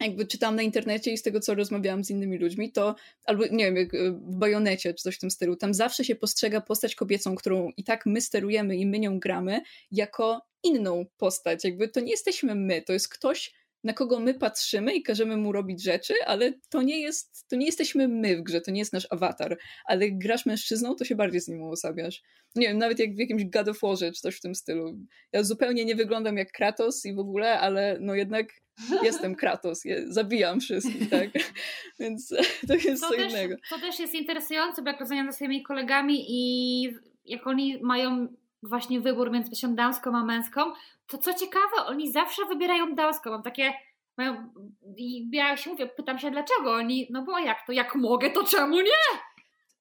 jakby czytam na internecie i z tego, co rozmawiałam z innymi ludźmi, to albo nie wiem, jak y, w Bajonecie czy coś w tym stylu, tam zawsze się postrzega postać kobiecą, którą i tak my sterujemy i my nią gramy, jako inną postać. Jakby to nie jesteśmy my, to jest ktoś, na kogo my patrzymy i każemy mu robić rzeczy, ale to nie jest, to nie jesteśmy my w grze, to nie jest nasz awatar. Ale jak grasz mężczyzną, to się bardziej z nim uosabiasz. Nie wiem, nawet jak w jakimś God of Warze czy coś w tym stylu. Ja zupełnie nie wyglądam jak Kratos i w ogóle, ale no jednak jestem Kratos, je, zabijam wszystkich, tak? Więc to jest to co też, innego. To też jest interesujące, bo jak rozmawiam ze swoimi kolegami i jak oni mają właśnie wybór między płcią damską a męską, to co ciekawe, oni zawsze wybierają damską. Mam takie, mają, ja się mówię, pytam się dlaczego oni, no bo jak to, jak mogę, to czemu nie?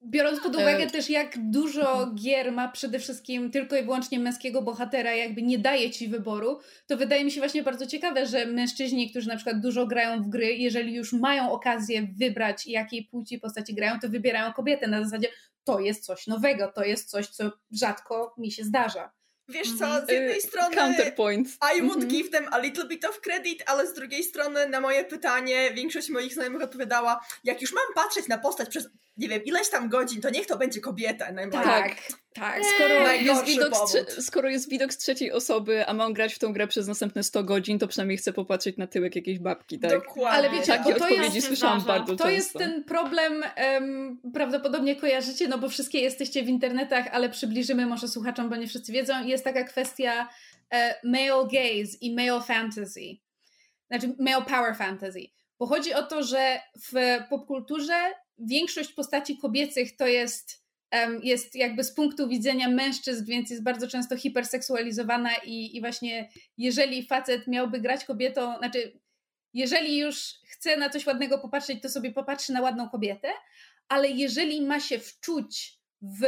Biorąc pod uwagę e... też, jak dużo gier ma przede wszystkim tylko i wyłącznie męskiego bohatera, jakby nie daje ci wyboru, to wydaje mi się właśnie bardzo ciekawe, że mężczyźni, którzy na przykład dużo grają w gry, jeżeli już mają okazję wybrać, jakiej płci postaci grają, to wybierają kobietę na zasadzie, to jest coś nowego, to jest coś, co rzadko mi się zdarza. Wiesz co, z jednej y, strony Counterpoint. I would mm -hmm. give them a little bit of credit, ale z drugiej strony na moje pytanie większość moich znajomych odpowiadała, jak już mam patrzeć na postać przez nie wiem, ileś tam godzin, to niech to będzie kobieta. Tak, tak. Skoro jest, widok z, skoro jest widok z trzeciej osoby, a mam grać w tą grę przez następne 100 godzin, to przynajmniej chcę popatrzeć na tyłek jakiejś babki, tak? Dokładnie. Ale wiecie, Takie to odpowiedzi jest, słyszałam bardzo to często. jest ten problem, um, prawdopodobnie kojarzycie, no bo wszystkie jesteście w internetach, ale przybliżymy może słuchaczom, bo nie wszyscy wiedzą. Jest taka kwestia e, male gaze i male fantasy. Znaczy male power fantasy. Bo chodzi o to, że w popkulturze większość postaci kobiecych to jest, jest jakby z punktu widzenia mężczyzn, więc jest bardzo często hiperseksualizowana i, i właśnie jeżeli facet miałby grać kobietą, znaczy jeżeli już chce na coś ładnego popatrzeć, to sobie popatrzy na ładną kobietę, ale jeżeli ma się wczuć w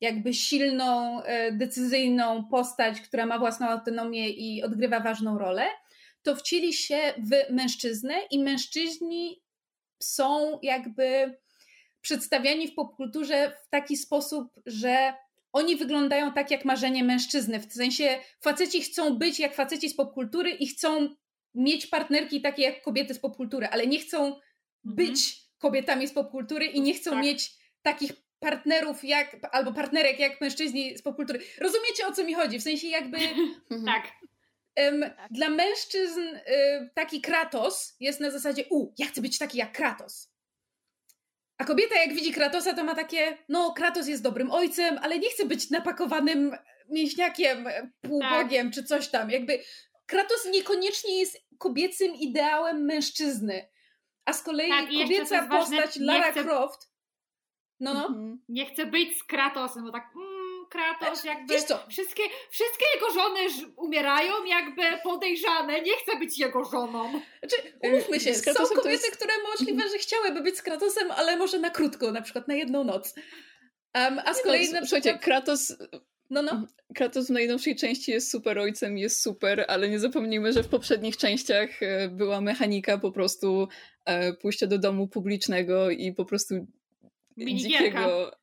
jakby silną, e, decyzyjną postać, która ma własną autonomię i odgrywa ważną rolę, to wcieli się w mężczyznę i mężczyźni są jakby przedstawiani w popkulturze w taki sposób, że oni wyglądają tak jak marzenie mężczyzny. W sensie faceci chcą być jak faceci z popkultury i chcą mieć partnerki takie jak kobiety z popkultury, ale nie chcą mhm. być kobietami z popkultury i nie chcą tak. mieć takich partnerów jak, albo partnerek jak mężczyźni z popkultury. Rozumiecie o co mi chodzi? W sensie jakby... tak. Um, dla mężczyzn y, taki Kratos jest na zasadzie u, ja chcę być taki jak Kratos. A kobieta jak widzi Kratosa to ma takie, no Kratos jest dobrym ojcem, ale nie chce być napakowanym mięśniakiem, półbogiem tak. czy coś tam. Jakby Kratos niekoniecznie jest kobiecym ideałem mężczyzny. A z kolei tak, kobieca postać ważne, Lara chcę... Croft no, no. Mhm. Nie chcę być z Kratosem, bo tak mm, Kratos jakby wszystkie, wszystkie jego żony umierają jakby podejrzane, nie chcę być jego żoną. Znaczy, umówmy się, są kobiety, jest... które możliwe, że chciałyby być z Kratosem, ale może na krótko, na przykład na jedną noc. Um, a z kolei no, na przykład... Kratos... No, no. Kratos w najnowszej części jest super ojcem, jest super, ale nie zapomnijmy, że w poprzednich częściach e, była mechanika po prostu e, pójścia do domu publicznego i po prostu dzikiego.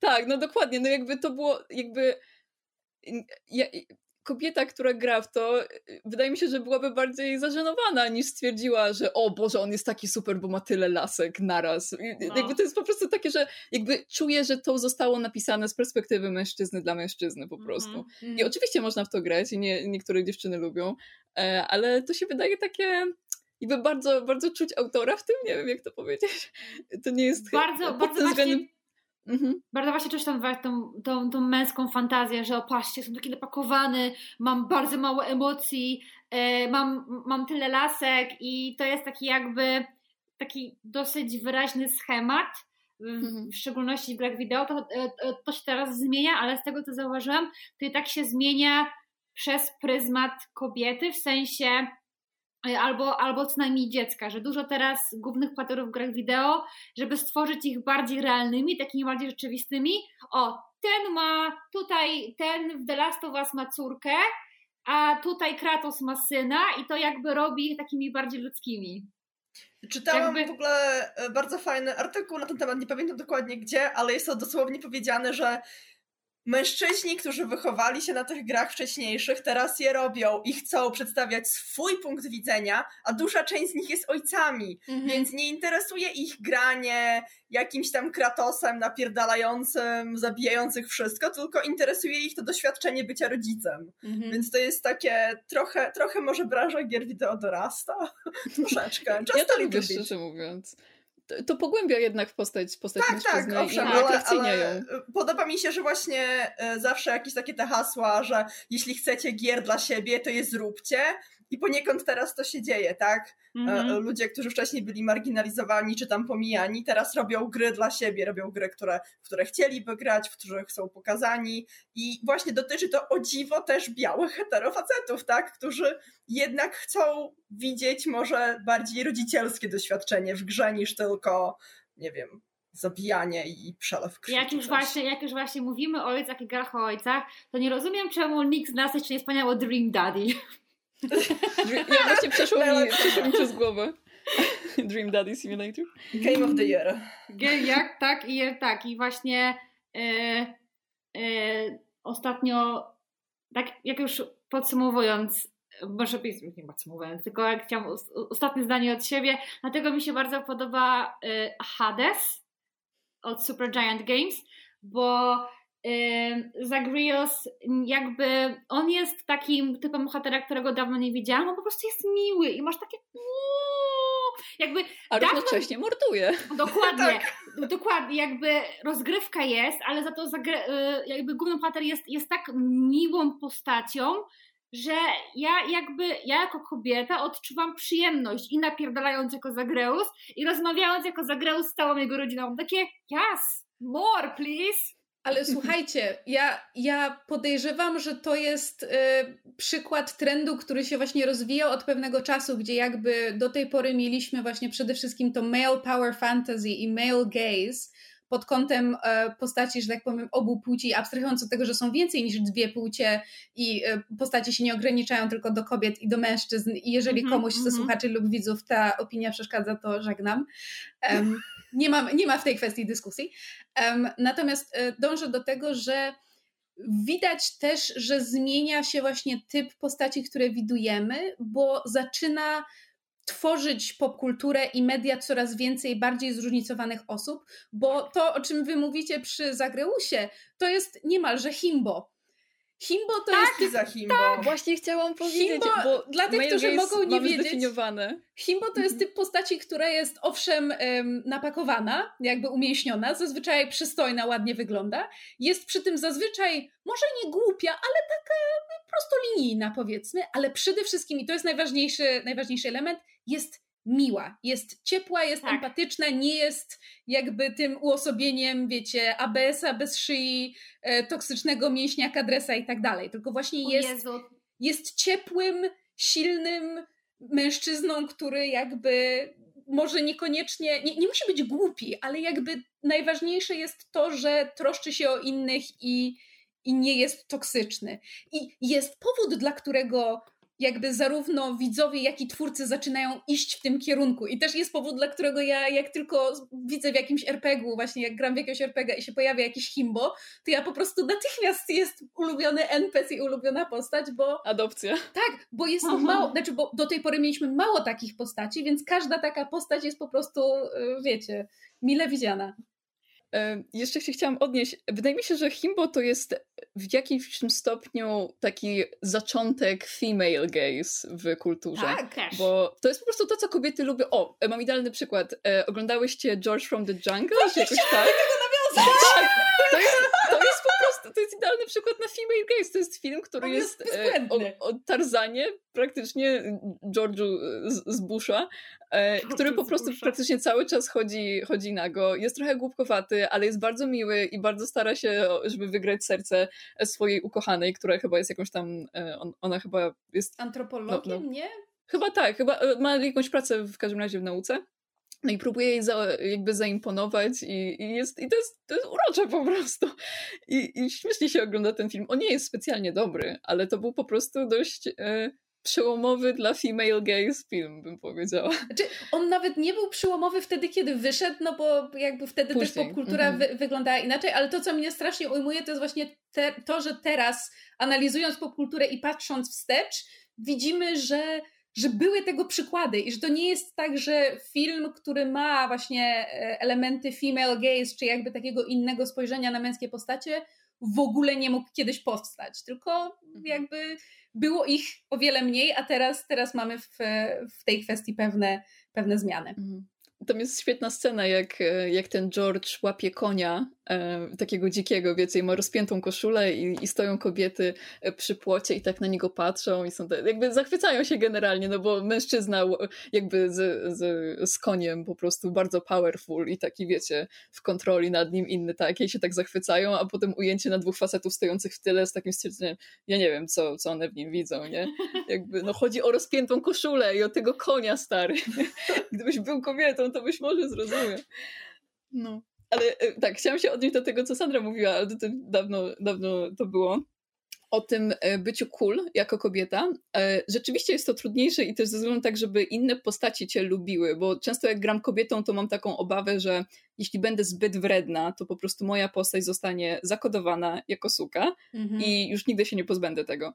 Tak, no dokładnie, no jakby to było, jakby ja, kobieta, która gra w to, wydaje mi się, że byłaby bardziej zażenowana niż stwierdziła, że o Boże, on jest taki super, bo ma tyle lasek naraz. No. Jakby to jest po prostu takie, że jakby czuję, że to zostało napisane z perspektywy mężczyzny dla mężczyzny po prostu. Mm -hmm. I oczywiście można w to grać i nie, niektóre dziewczyny lubią, e, ale to się wydaje takie jakby bardzo, bardzo czuć autora w tym, nie wiem jak to powiedzieć. To nie jest bardzo, bardzo względem... Mhm. Bardzo właśnie czuć tą, tą, tą, tą męską fantazję, że opatrzcie, są taki napakowany, mam bardzo mało emocji, e, mam, mam tyle lasek i to jest taki jakby taki dosyć wyraźny schemat, w, mhm. szczególności w grach wideo, to, to, e, to się teraz zmienia, ale z tego co zauważyłam, to i tak się zmienia przez pryzmat kobiety, w sensie E, albo, albo co najmniej dziecka, że dużo teraz głównych bohaterów w grach wideo, żeby stworzyć ich bardziej realnymi, takimi bardziej rzeczywistymi. O, ten ma tutaj, ten w The Last of Us ma córkę, a tutaj Kratos ma syna i to jakby robi ich takimi bardziej ludzkimi. Czytałam jakby... w ogóle e, bardzo fajny artykuł na ten temat, nie pamiętam dokładnie gdzie, ale jest to dosłownie powiedziane, że Mężczyźni, którzy wychowali się na tych grach wcześniejszych, teraz je robią i chcą przedstawiać swój punkt widzenia, a duża część z nich jest ojcami, mhm. więc nie interesuje ich granie jakimś tam kratosem napierdalającym, zabijających wszystko, tylko interesuje ich to doświadczenie bycia rodzicem. Mhm. Więc to jest takie trochę, trochę może branża gier wideo dorasta. Troszeczkę. Just ja to lubię, szczerze mówiąc to pogłębia jednak postać, postać tak, tak, owszem, i ale, ale podoba mi się, że właśnie e, zawsze jakieś takie te hasła, że jeśli chcecie gier dla siebie, to je zróbcie i poniekąd teraz to się dzieje, tak? Mm-hmm. Ludzie, którzy wcześniej byli marginalizowani czy tam pomijani, teraz robią gry dla siebie, robią gry, które, w które chcieliby grać, w których są pokazani i właśnie dotyczy to o dziwo też białych heterofacetów, tak? Którzy jednak chcą widzieć może bardziej rodzicielskie doświadczenie w grze niż tylko, nie wiem, zabijanie i przelew krwi. Jak już, właśnie, jak już właśnie mówimy o ojcach i grach o ojcach, to nie rozumiem, czemu nikt z nas jeszcze nie wspomniał o Dream Daddy. Ja właśnie przeszło mi, przeszło mi przez głowę. Dream Daddy Simulator. Game of the Year. Jak tak i tak. I właśnie e, e, ostatnio, tak jak już podsumowując, może nie podsumowując, tylko jak chciałam ostatnie zdanie od siebie, dlatego mi się bardzo podoba e, Hades od Super Giant Games, bo Zagrios jakby on jest takim typem bohatera, którego dawno nie widziałam, on po prostu jest miły i masz takie jakby a dawno... równocześnie morduje. Dokładnie, tak. dokładnie, jakby rozgrywka jest, ale za to y, jakby główny bohater jest, jest tak miłą postacią, że ja jakby, ja jako kobieta odczuwam przyjemność i napierdalając jako Zagreus i rozmawiając jako Zagreus z całą jego rodziną. Takie, yes, more please. Ale słuchajcie, ja, ja podejrzewam, że to jest y, przykład trendu, który się właśnie rozwijał od pewnego czasu, gdzie jakby do tej pory mieliśmy właśnie przede wszystkim to male power fantasy i male gaze, pod kątem e, postaci, że tak powiem, obu płci, abstrahując od tego, że są więcej niż dwie płcie i e, postacie się nie ograniczają tylko do kobiet i do mężczyzn i jeżeli mm -hmm, komuś mm -hmm. słuchaczy lub widzów ta opinia przeszkadza, to żegnam. Um, nie, ma, nie ma w tej kwestii dyskusji. Um, natomiast dążę do tego, że widać też, że zmienia się właśnie typ postaci, które widujemy, bo zaczyna tworzyć popkulturę i media coraz więcej bardziej zróżnicowanych osób, bo to, o czym wy mówicie przy Zagreusie, to jest niemalże himbo. Himbo to tak, jest. za himbo. Tak. Właśnie chciałam powiedzieć, himbo, bo dla tych, którzy mogą nie wiedzieć. Zdefiniowane. Himbo to jest mhm. typ postaci, która jest owszem napakowana, jakby umięśniona, zazwyczaj przystojna, ładnie wygląda. Jest przy tym zazwyczaj może nie głupia, ale taka prostolinijna, powiedzmy, ale przede wszystkim, i to jest najważniejszy, najważniejszy element, jest miła, jest ciepła, jest tak. empatyczna, nie jest jakby tym uosobieniem, wiecie, ABS-a bez szyi, e, toksycznego mięśnia, kadresa i tak dalej, tylko właśnie jest, jest ciepłym, silnym mężczyzną, który jakby może niekoniecznie, nie, nie musi być głupi, ale jakby najważniejsze jest to, że troszczy się o innych i, i nie jest toksyczny. I jest powód, dla którego jakby zarówno widzowie, jak i twórcy zaczynają iść w tym kierunku. I też jest powód, dla którego ja jak tylko widzę w jakimś RPG-u, właśnie jak gram w jakiegoś RPG i się pojawia jakiś himbo, to ja po prostu natychmiast jest ulubiony NPC i ulubiona postać, bo... Adopcja. Tak, bo jest Aha. mało, znaczy bo do tej pory mieliśmy mało takich postaci, więc każda taka postać jest po prostu, y, wiecie, mile widziana. Jeszcze się chciałam odnieść. Wydaje mi się, że Himbo to jest w jakimś stopniu taki zaczątek female gaze w kulturze. Tak, też. Bo to jest po prostu to, co kobiety lubią. O, e, mam idealny przykład. E, oglądałyście George from the Jungle? Właśnie jakoś tak? tego nawiązać! Tak, to jest, jest to jest idealny przykład na female gaze. To jest film, który On jest, jest e, o, o Tarzanie, praktycznie George'u z, z Busha, e, który po prostu praktycznie cały czas chodzi, chodzi nago. Jest trochę głupkowaty, ale jest bardzo miły i bardzo stara się, żeby wygrać serce swojej ukochanej, która chyba jest jakąś tam, e, on, ona chyba jest... Antropologiem, no, no. nie? Chyba tak, chyba e, ma jakąś pracę w każdym razie w nauce. No i próbuje jej za, jakby zaimponować i, i, jest, i to, jest, to jest urocze po prostu. I, I śmiesznie się ogląda ten film. On nie jest specjalnie dobry, ale to był po prostu dość... E, przełomowy dla female gaze film, bym powiedziała. Znaczy, on nawet nie był przełomowy wtedy, kiedy wyszedł, no bo jakby wtedy Później. też popkultura mm -hmm. wy wyglądała inaczej, ale to, co mnie strasznie ujmuje, to jest właśnie te, to, że teraz, analizując popkulturę i patrząc wstecz, widzimy, że że były tego przykłady i że to nie jest tak, że film, który ma właśnie e, elementy female gaze, czy jakby takiego innego spojrzenia na męskie postacie, w ogóle nie mógł kiedyś powstać, tylko mhm. jakby było ich o wiele mniej, a teraz, teraz mamy w, w tej kwestii pewne, pewne zmiany. Mhm. Tam jest świetna scena, jak, jak ten George łapie konia takiego dzikiego, wiecie, i ma rozpiętą koszulę i, i stoją kobiety e, przy płocie i tak na niego patrzą i są te, jakby zachwycają się generalnie, no bo mężczyzna jakby z, z, z koniem po prostu bardzo powerful i taki, wiecie, w kontroli nad nim inny takie i się tak zachwycają, a potem ujęcie na dwóch facetów stojących w tyle z takim stwierdzeniem, ja nie wiem, co, co one w nim widzą, nie? Jakby, no chodzi o rozpiętą koszulę i o tego konia, stary. Gdybyś był kobietą, to byś może zrozumiał. No. Ale e, tak, chciałam się odnieść do tego, co Sandra mówiła, ale to, to dawno, dawno to było o tym e, byciu cool jako kobieta. E, rzeczywiście jest to trudniejsze i też ze względu tak, żeby inne postaci cię lubiły, bo często jak gram kobietą, to mam taką obawę, że jeśli będę zbyt wredna, to po prostu moja postać zostanie zakodowana jako suka mhm. i już nigdy się nie pozbędę tego.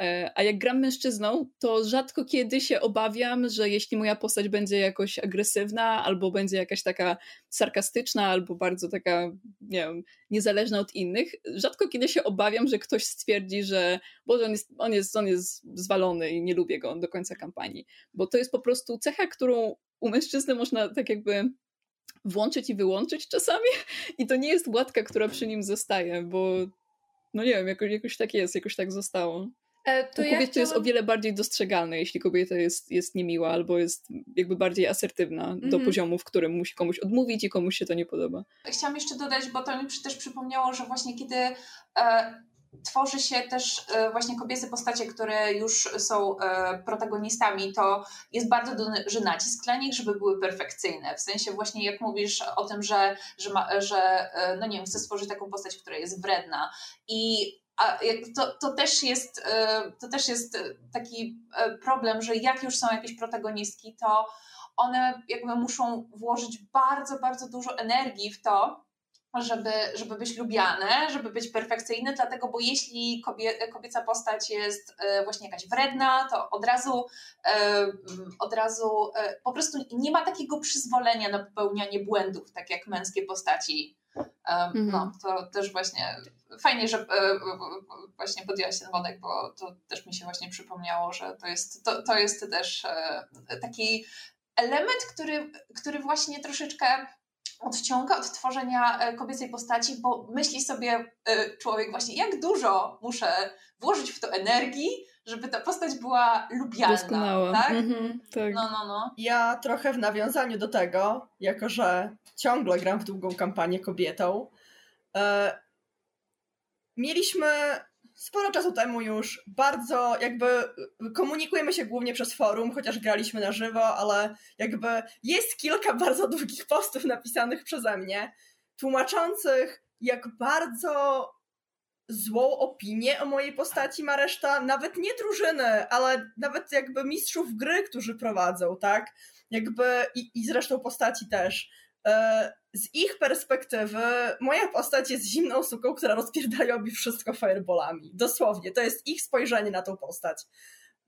E, a jak gram mężczyzną, to rzadko kiedy się obawiam, że jeśli moja postać będzie jakoś agresywna, albo będzie jakaś taka sarkastyczna, albo bardzo taka, nie wiem, niezależna od innych, rzadko kiedy się obawiam, że ktoś stwierdzi, że bo on jest, on jest, on jest zwalony i nie lubię go do końca kampanii. Bo to jest po prostu cecha, którą u mężczyzny można tak jakby włączyć i wyłączyć czasami i to nie jest łatka, która przy nim zostaje, bo no nie wiem, jakoś, jakoś tak jest, jakoś tak zostało. E, to U kobiet ja chciałam... to jest o wiele bardziej dostrzegalne, jeśli kobieta jest, jest niemiła albo jest jakby bardziej asertywna do mhm. poziomu, w którym musi komuś odmówić i komuś się to nie podoba. Chciałam jeszcze dodać, bo to mi też przypomniało, że właśnie kiedy e, tworzy się też właśnie kobiece postacie, które już są protagonistami, to jest bardzo duży nacisk dla nich, żeby były perfekcyjne. W sensie właśnie jak mówisz o tym, że, że, ma, że no nie wiem, chcę stworzyć taką postać, która jest wredna i a to, to, też jest, to też jest taki problem, że jak już są jakieś protagonistki, to one jakby muszą włożyć bardzo, bardzo dużo energii w to, żeby, żeby być lubiane, żeby być perfekcyjne, dlatego, bo jeśli kobie, kobieca postać jest e, właśnie jakaś wredna, to od razu, e, od razu e, po prostu nie ma takiego przyzwolenia na popełnianie błędów, tak jak męskie postaci. Mhm. No, to też właśnie fajnie, że właśnie podjęłaś ten wątek, bo to też mi się właśnie przypomniało, że to jest, to, to jest też taki element, który, który właśnie troszeczkę odciąga od tworzenia e, kobiecej postaci, bo myśli sobie e, człowiek właśnie, jak dużo muszę włożyć w to energii, żeby ta postać była lubialna. Doskonała. Tak? Mhm, tak. No, no, no. Ja trochę w nawiązaniu do tego, jako że ciągle gram w długą kampanię kobietą, e, mieliśmy sporo czasu temu już bardzo jakby komunikujemy się głównie przez forum, chociaż graliśmy na żywo, ale jakby jest kilka bardzo długich postów napisanych przeze mnie, tłumaczących jak bardzo złą opinię o mojej postaci ma reszta, nawet nie drużyny, ale nawet jakby mistrzów gry, którzy prowadzą, tak? Jakby i, i zresztą postaci też. E, z ich perspektywy moja postać jest zimną suką, która rozpierdaje obi wszystko fireballami. Dosłownie, to jest ich spojrzenie na tą postać,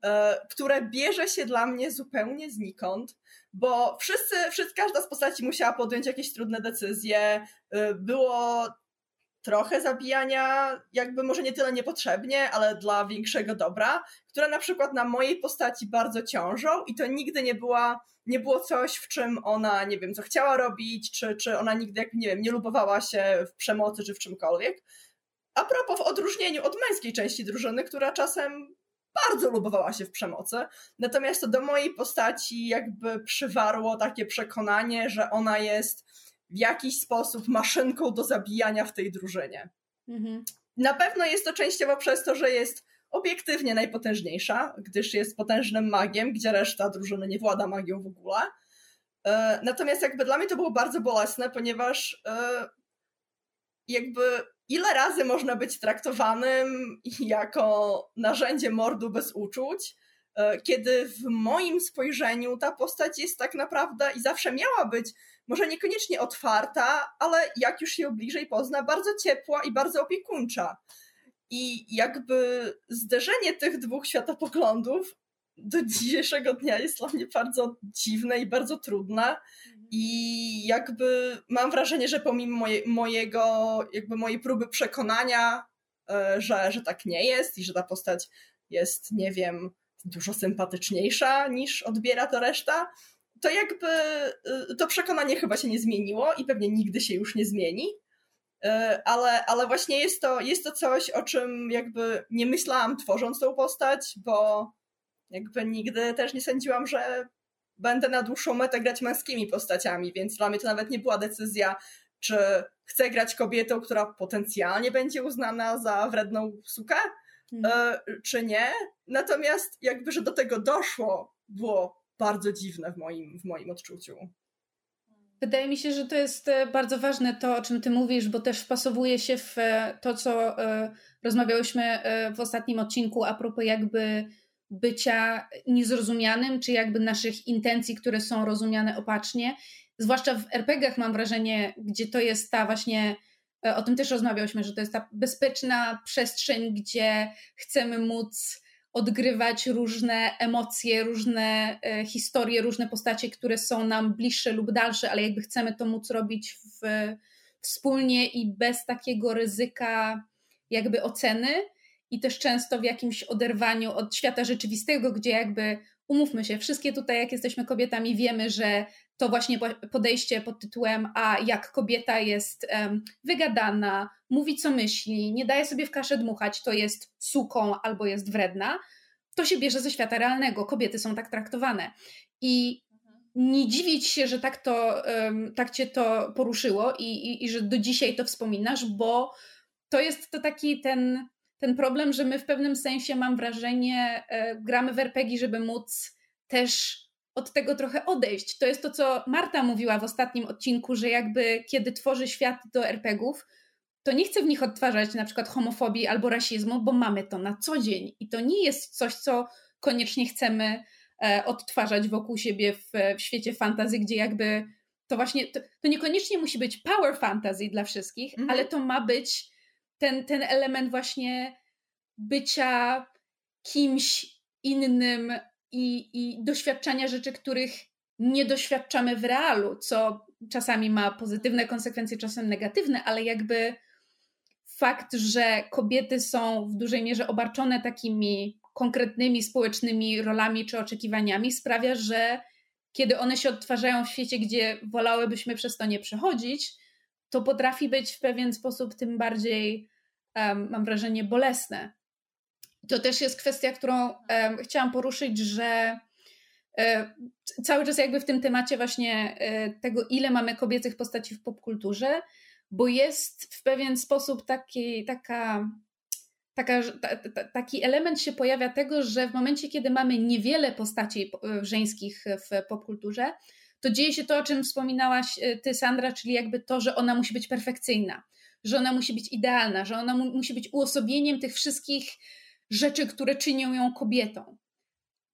e, które bierze się dla mnie zupełnie znikąd, bo wszyscy, wszyscy, każda z postaci musiała podjąć jakieś trudne decyzje. E, było trochę zabijania, jakby może nie tyle niepotrzebnie, ale dla większego dobra, które na przykład na mojej postaci bardzo ciążą i to nigdy nie była, nie było coś, w czym ona, nie wiem, co chciała robić, czy, czy ona nigdy, jak nie wiem, nie lubowała się w przemocy, czy w czymkolwiek. A propos w odróżnieniu od męskiej części drużyny, która czasem bardzo lubowała się w przemocy. Natomiast to do mojej postaci jakby przywarło takie przekonanie, że ona jest w jakiś sposób maszynką do zabijania w tej drużynie. Mhm. Na pewno jest to częściowo przez to, że jest obiektywnie najpotężniejsza, gdyż jest potężnym magiem, gdzie reszta drużyny nie włada magią w ogóle. E, natomiast jakby dla mnie to było bardzo bolesne, ponieważ e, jakby ile razy można być traktowanym jako narzędzie mordu bez uczuć, e, kiedy w moim spojrzeniu ta postać jest tak naprawdę i zawsze miała być może niekoniecznie otwarta, ale jak już się bliżej pozna, bardzo ciepła i bardzo opiekuńcza. I jakby zderzenie tych dwóch światopoglądów do dzisiejszego dnia jest dla mnie bardzo dziwne i bardzo trudne. I jakby mam wrażenie, że pomimo moje, mojego, jakby mojej próby przekonania, e, że, że tak nie jest i że ta postać jest, nie wiem, dużo sympatyczniejsza niż odbiera to reszta, to jakby y, to przekonanie chyba się nie zmieniło i pewnie nigdy się już nie zmieni. Y, ale, ale właśnie jest to, jest to coś, o czym jakby nie myślałam tworząc tą postać, bo jakby nigdy też nie sądziłam, że będę na dłuższą metę grać męskimi postaciami, więc dla mnie to nawet nie była decyzja, czy chcę grać kobietą, która potencjalnie będzie uznana za wredną sukę, hmm. czy nie. Natomiast jakby, że do tego doszło, było bardzo dziwne w moim, w moim odczuciu. Wydaje mi się, że to jest e, bardzo ważne to, o czym ty mówisz, bo też wpasowuje się w e, to, co e, rozmawiałyśmy w ostatnim odcinku a propos jakby bycia niezrozumianym, czy jakby naszych intencji, które są rozumiane opacznie. Zwłaszcza w RPGach mam wrażenie, gdzie to jest ta właśnie, o tym też rozmawiałyśmy, że to jest ta bezpieczna przestrzeń, gdzie chcemy móc odgrywać różne emocje, różne e, historie, różne postacie, które są nam bliższe lub dalsze, ale jakby chcemy to móc robić w, wspólnie i bez takiego ryzyka jakby oceny i też często w jakimś oderwaniu od świata rzeczywistego, gdzie jakby umówmy się, wszystkie tutaj, jak jesteśmy kobietami, wiemy, że to właśnie podejście pod tytułem A jak kobieta jest um, wygadana, mówi co myśli, nie daje sobie w kaszę dmuchać, to jest suką albo jest wredna, to się bierze ze świata realnego. Kobiety są tak traktowane. I nie dziwić się, że tak, to, um, tak cię to poruszyło i, i, i że do dzisiaj to wspominasz, bo to jest to taki ten ten problem, że my w pewnym sensie, mam wrażenie, e, gramy w RPG, żeby móc też od tego trochę odejść. To jest to, co Marta mówiła w ostatnim odcinku, że jakby kiedy tworzy świat do RPGów, to nie chce w nich odtwarzać na przykład homofobii albo rasizmu, bo mamy to na co dzień. I to nie jest coś, co koniecznie chcemy e, odtwarzać wokół siebie w, w świecie fantazy, gdzie jakby to właśnie, to, to, niekoniecznie musi być power fantasy dla wszystkich, mhm. ale to ma być ten, ten element właśnie bycia kimś innym i, i doświadczania rzeczy, których nie doświadczamy w realu, co czasami ma pozytywne konsekwencje, czasem negatywne, ale jakby fakt, że kobiety są w dużej mierze obarczone takimi konkretnymi społecznymi rolami czy oczekiwaniami, sprawia, że kiedy one się odtwarzają w świecie, gdzie wolałybyśmy przez to nie przechodzić, to potrafi być w pewien sposób tym bardziej, um, mam wrażenie, bolesne. To też jest kwestia, którą um, chciałam poruszyć, że um, cały czas jakby w tym temacie właśnie e, tego, ile mamy kobiecych postaci w popkulturze, bo jest w pewien sposób taki, taka, taka, ta, ta, taki element się pojawia tego, że w momencie, kiedy mamy niewiele postaci żeńskich w popkulturze, to dzieje się to, o czym wspominałaś e, ty, Sandra, czyli jakby to, że ona musi być perfekcyjna, że ona musi być idealna, że ona mu, musi być uosobieniem tych wszystkich rzeczy, które czynią ją kobietą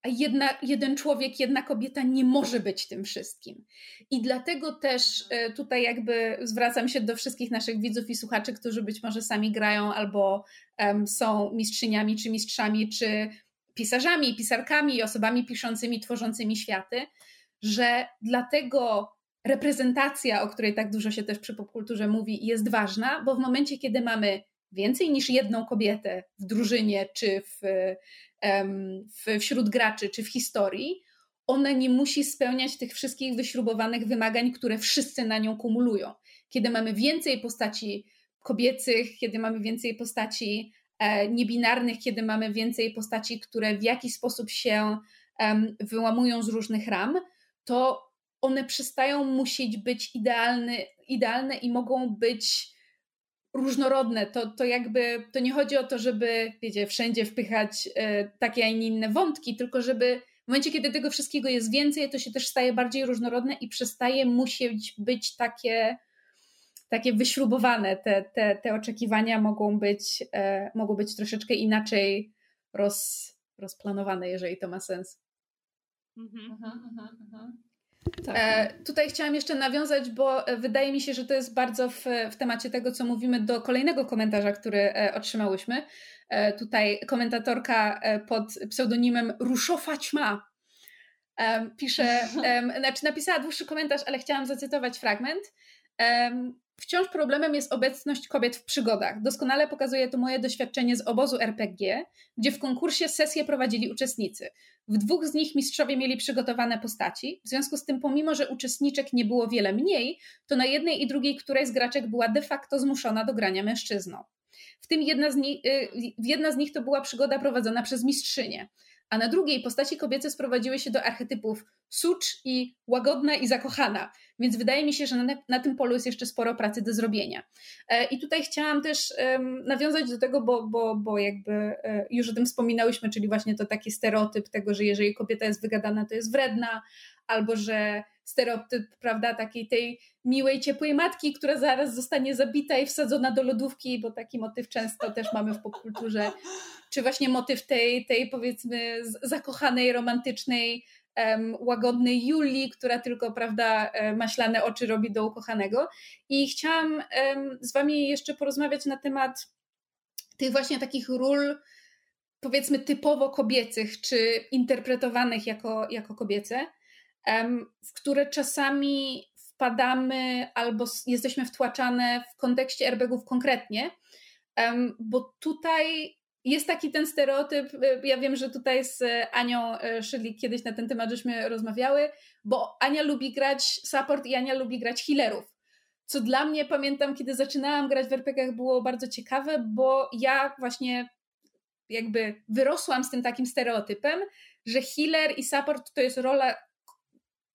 a jedna, jeden człowiek, jedna kobieta nie może być tym wszystkim. I dlatego też e, tutaj jakby zwracam się do wszystkich naszych widzów i słuchaczy, którzy być może sami grają albo um, są mistrzyniami, czy mistrzami, czy pisarzami, pisarkami, osobami piszącymi, tworzącymi światy, że dlatego reprezentacja, o której tak dużo się też przy popkulturze mówi, jest ważna, bo w momencie, kiedy mamy więcej niż jedną kobietę w drużynie czy w w, wśród graczy czy w historii, ona nie musi spełniać tych wszystkich wyśrubowanych wymagań, które wszyscy na nią kumulują. Kiedy mamy więcej postaci kobiecych, kiedy mamy więcej postaci e, niebinarnych, kiedy mamy więcej postaci, które w jakiś sposób się wyłamują z różnych ram, to one przestają musieć być idealne, idealne i mogą być różnorodne. To, to jakby, to nie chodzi o to, żeby, wiecie, wszędzie wpychać e, takie, a nie inne wątki, tylko żeby w momencie, kiedy tego wszystkiego jest więcej, to się też staje bardziej różnorodne i przestaje musieć być takie, takie wyśrubowane. Te, te, te oczekiwania mogą być, e, mogą być troszeczkę inaczej roz, rozplanowane, jeżeli to ma sens. Mhm. Tak. E, tutaj chciałam jeszcze nawiązać, bo e, wydaje mi się, że to jest bardzo w, w temacie tego, co mówimy, do kolejnego komentarza, który e, otrzymałyśmy. E, tutaj komentatorka e, pod pseudonimem Ruszofa Ćma e, pisze, znaczy napisała dłuższy komentarz, ale chciałam zacytować fragment. Wciąż problemem jest obecność kobiet w przygodach. Doskonale pokazuje to moje doświadczenie z obozu RPG, gdzie w konkursie sesję prowadzili uczestnicy. W dwóch z nich mistrzowie mieli przygotowane postaci, w związku z tym, pomimo że uczestniczek nie było wiele mniej, to na jednej i drugiej której z graczek była de facto zmuszona do grania mężczyzną. W tym jedna z, ni- y, jedna z nich to była przygoda prowadzona przez mistrzynię a na drugiej postaci kobiece sprowadziły się do archetypów sucz i łagodna i zakochana, więc wydaje mi się, że na, na tym polu jest jeszcze sporo pracy do zrobienia. E, I tutaj chciałam też nawiązać do tego, bo, bo, bo jakby e, już o tym wspominałyśmy, czyli właśnie to taki stereotyp tego, że jeżeli kobieta jest wygadana, to jest wredna, albo że stereotyp, prawda, takiej tej miłej, ciepłej matki, która zaraz zostanie zabita i wsadzona do lodówki, bo taki motyw często też mamy w popkulturze, czy właśnie motyw tej, tej powiedzmy zakochanej, romantycznej, um, łagodnej Julii, która tylko, prawda, e, maślane oczy robi do ukochanego. I chciałam um, z wami jeszcze porozmawiać na temat tych właśnie takich ról, powiedzmy typowo kobiecych, czy interpretowanych jako, jako kobiece w które czasami wpadamy albo jesteśmy wtłaczane w kontekście airbagów konkretnie, bo tutaj jest taki ten stereotyp, y, ja wiem, że tutaj z Anią y, Szyli kiedyś na ten temat żeśmy rozmawiały, bo Ania lubi grać support i Ania lubi grać healerów. Co dla mnie, pamiętam, kiedy zaczynałam grać w RPGach, było bardzo ciekawe, bo ja właśnie jakby wyrosłam z tym takim stereotypem, że healer i support to jest rola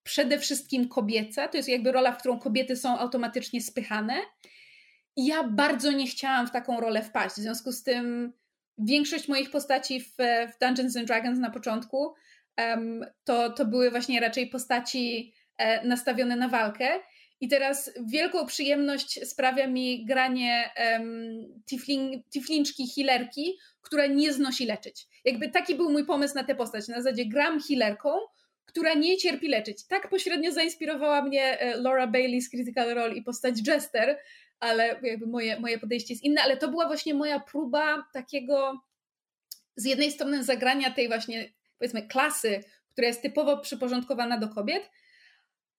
przede wszystkim kobieca, to jest jakby rola, w którą kobiety są automatycznie spychane. I ja bardzo nie chciałam w taką rolę wpaść. W związku z tym większość moich postaci w, w Dungeons and Dragons na początku um, to, to były właśnie raczej postaci e, nastawione na walkę. I teraz wielką przyjemność sprawia mi granie um, tifling, tiflinczki healerki, która nie znosi leczyć. Jakby taki był mój pomysł na tę postać. Na zasadzie gram healerką, która nie cierpi leczyć. Tak pośrednio zainspirowała mnie e, Laura Bailey z Critical Role i postać Jester, ale jakby moje, moje podejście jest inne, ale to była właśnie moja próba takiego z jednej strony zagrania tej właśnie powiedzmy klasy, która jest typowo przyporządkowana do kobiet,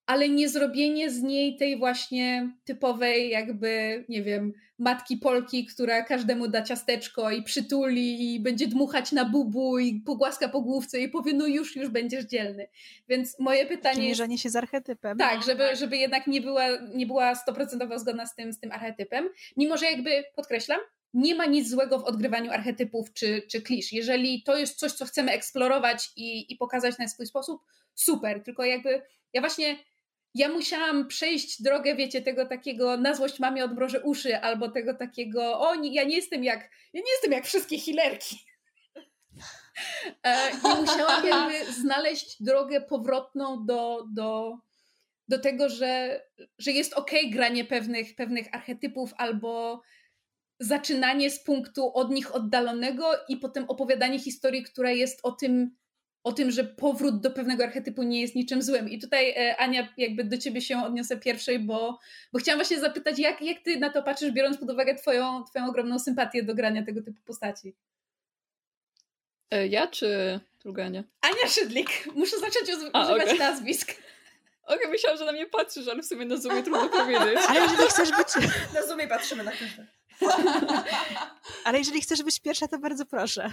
ale nie zrobienie z niej tej właśnie typowej, jakby, nie wiem, matki Polki, która każdemu da ciasteczko i przytuli i będzie dmuchać na bubu i pogłaska po główce i powie, no już, już będziesz dzielny. Więc moje pytanie jest... się z archetypem. Tak, żeby, żeby jednak nie była, nie była stoprocentowo zgodna z tym, z tym archetypem. Mimo, że jakby, podkreślam, nie ma nic złego w odgrywaniu archetypów czy, czy klisz. Jeżeli to jest coś, co chcemy eksplorować i, i pokazać na swój sposób, super. Tylko jakby ja właśnie ja musiałam przejść drogę, wiecie, tego takiego na złość mamie odmrożę uszy, albo tego takiego, o, ja nie jestem jak, ja nie jestem jak wszystkie healerki. E, I musiałam jakby znaleźć drogę powrotną do, do, do tego, że, że jest ok granie pewnych, pewnych archetypów albo zaczynanie z punktu od nich oddalonego i potem opowiadanie historii, która jest o tym, o tym, że powrót do pewnego archetypu nie jest niczym złym. I tutaj, e, Ania, jakby do ciebie się odniosę pierwszej, bo, bo chciałam właśnie zapytać, jak, jak ty na to patrzysz, biorąc pod uwagę twoją, twoją ogromną sympatię do grania tego typu postaci? E, ja czy druga Ania? Ania Szydlik. Muszę zacząć A, używać okay. nazwisk. Okej, okay, myślałam, że na mnie patrzysz, ale w sumie na Zoomie trudno powiedzieć. Ale jeżeli chcesz być... Na Zoomie patrzymy na każde. Ale jeżeli chcesz być pierwsza, to bardzo proszę.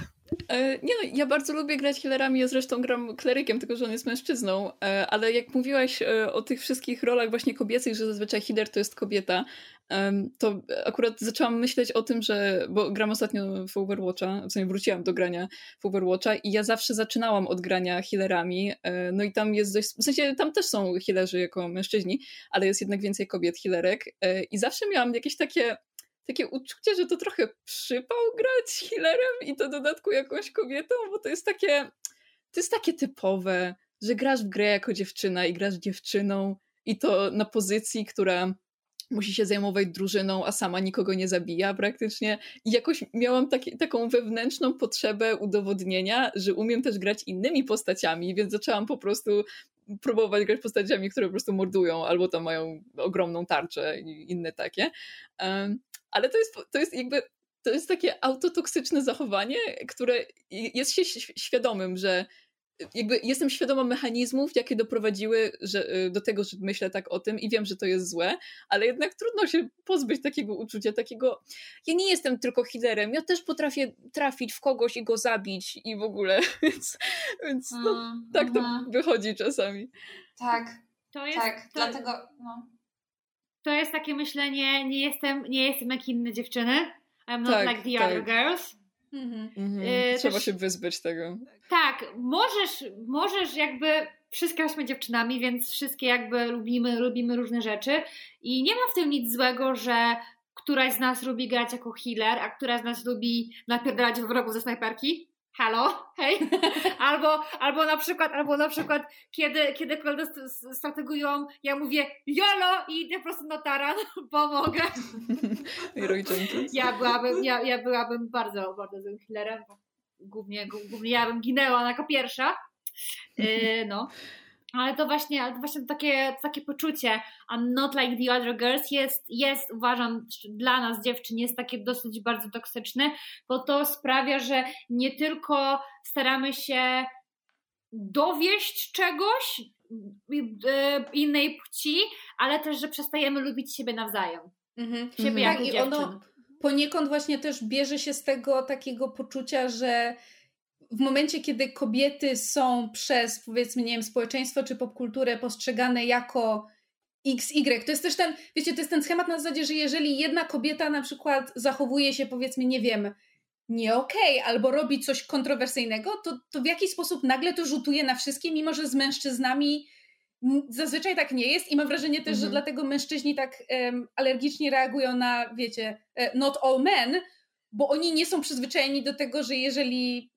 E, nie no, ja bardzo lubię grać healerami, ja zresztą gram klerykiem, tylko że on jest mężczyzną, e, ale jak mówiłaś e, o tych wszystkich rolach właśnie kobiecych, że zazwyczaj healer to jest kobieta, to akurat zaczęłam myśleć o tym, że, bo gram ostatnio w Overwatcha, w sensie wróciłam do grania w Overwatcha i ja zawsze zaczynałam od grania healerami, no i tam jest dość, w sensie tam też są healerzy jako mężczyźni, ale jest jednak więcej kobiet healerek. I zawsze miałam jakieś takie takie uczucie, że to trochę przypał grać healerem i to dodatku jakąś kobietą, bo to jest takie, to jest takie typowe, że grasz w grę jako dziewczyna i grasz dziewczyną i to na pozycji, która musi się zajmować drużyną, a sama nikogo nie zabija praktycznie. I jakoś miałam taki, taką wewnętrzną potrzebę udowodnienia, że umiem też grać innymi postaciami, więc zaczęłam po prostu próbować grać postaciami, które po prostu mordują, albo tam mają ogromną tarczę i inne takie. Ale to jest, to jest jakby to jest takie autotoksyczne zachowanie, które jest się świadomym, że jakby jestem świadoma mechanizmów, jakie doprowadziły że, y, do tego, że myślę tak o tym i wiem, że to jest złe, ale jednak trudno się pozbyć takiego uczucia, takiego ja nie jestem tylko healerem, ja też potrafię trafić w kogoś i go zabić i w ogóle, więc, więc no, mm, tak to mm. wychodzi czasami. Tak, to jest, tak, to... dlatego no. To jest takie myślenie, nie jestem, nie jestem jak inne dziewczyny, I'm not tak, like the tak. other girls Mhm. Mhm. Y, Trzeba też, się wyzbyć tego. Tak, możesz, możesz jakby wszystkie jesteśmy dziewczynami, więc wszystkie jakby lubimy, lubimy różne rzeczy i nie ma w tym nic złego, że któraś z nas lubi grać jako healer, a któraś z nas lubi napierdalać w wrogu ze snajperki halo, hej, albo, albo na przykład, albo na przykład, kiedy, kiedy koledy strategują, ja mówię jolo! i idę po prostu na taran, pomogę. ja byłabym, ja, ja byłabym bardzo, bardzo złym killerem, bo głównie, głównie ja bym ginęła jako pierwsza, yy, no. Ale to właśnie, ale to właśnie takie, takie poczucie I'm not like the other girls jest, jest, uważam, dla nas dziewczyn jest takie dosyć bardzo toksyczne, bo to sprawia, że nie tylko staramy się dowieść czegoś e, innej płci, ale też, że przestajemy lubić siebie nawzajem. Mhm. Siebie mhm. jako tak, dziewczyn. I ono poniekąd właśnie też bierze się z tego takiego poczucia, że w momencie, kiedy kobiety są przez, powiedzmy, nie wiem, społeczeństwo czy popkulturę postrzegane jako XY, to jest też ten, wiecie, to jest ten schemat na zasadzie, że jeżeli jedna kobieta na przykład zachowuje się, powiedzmy, nie wiem, nie okej, okay, albo robi coś kontrowersyjnego, to, to w jakiś sposób nagle to rzutuje na wszystkie, mimo że z mężczyznami zazwyczaj tak nie jest i mam wrażenie też, mhm. że dlatego mężczyźni tak um, alergicznie reagują na, wiecie, e, not all men, bo oni nie są przyzwyczajeni do tego, że jeżeli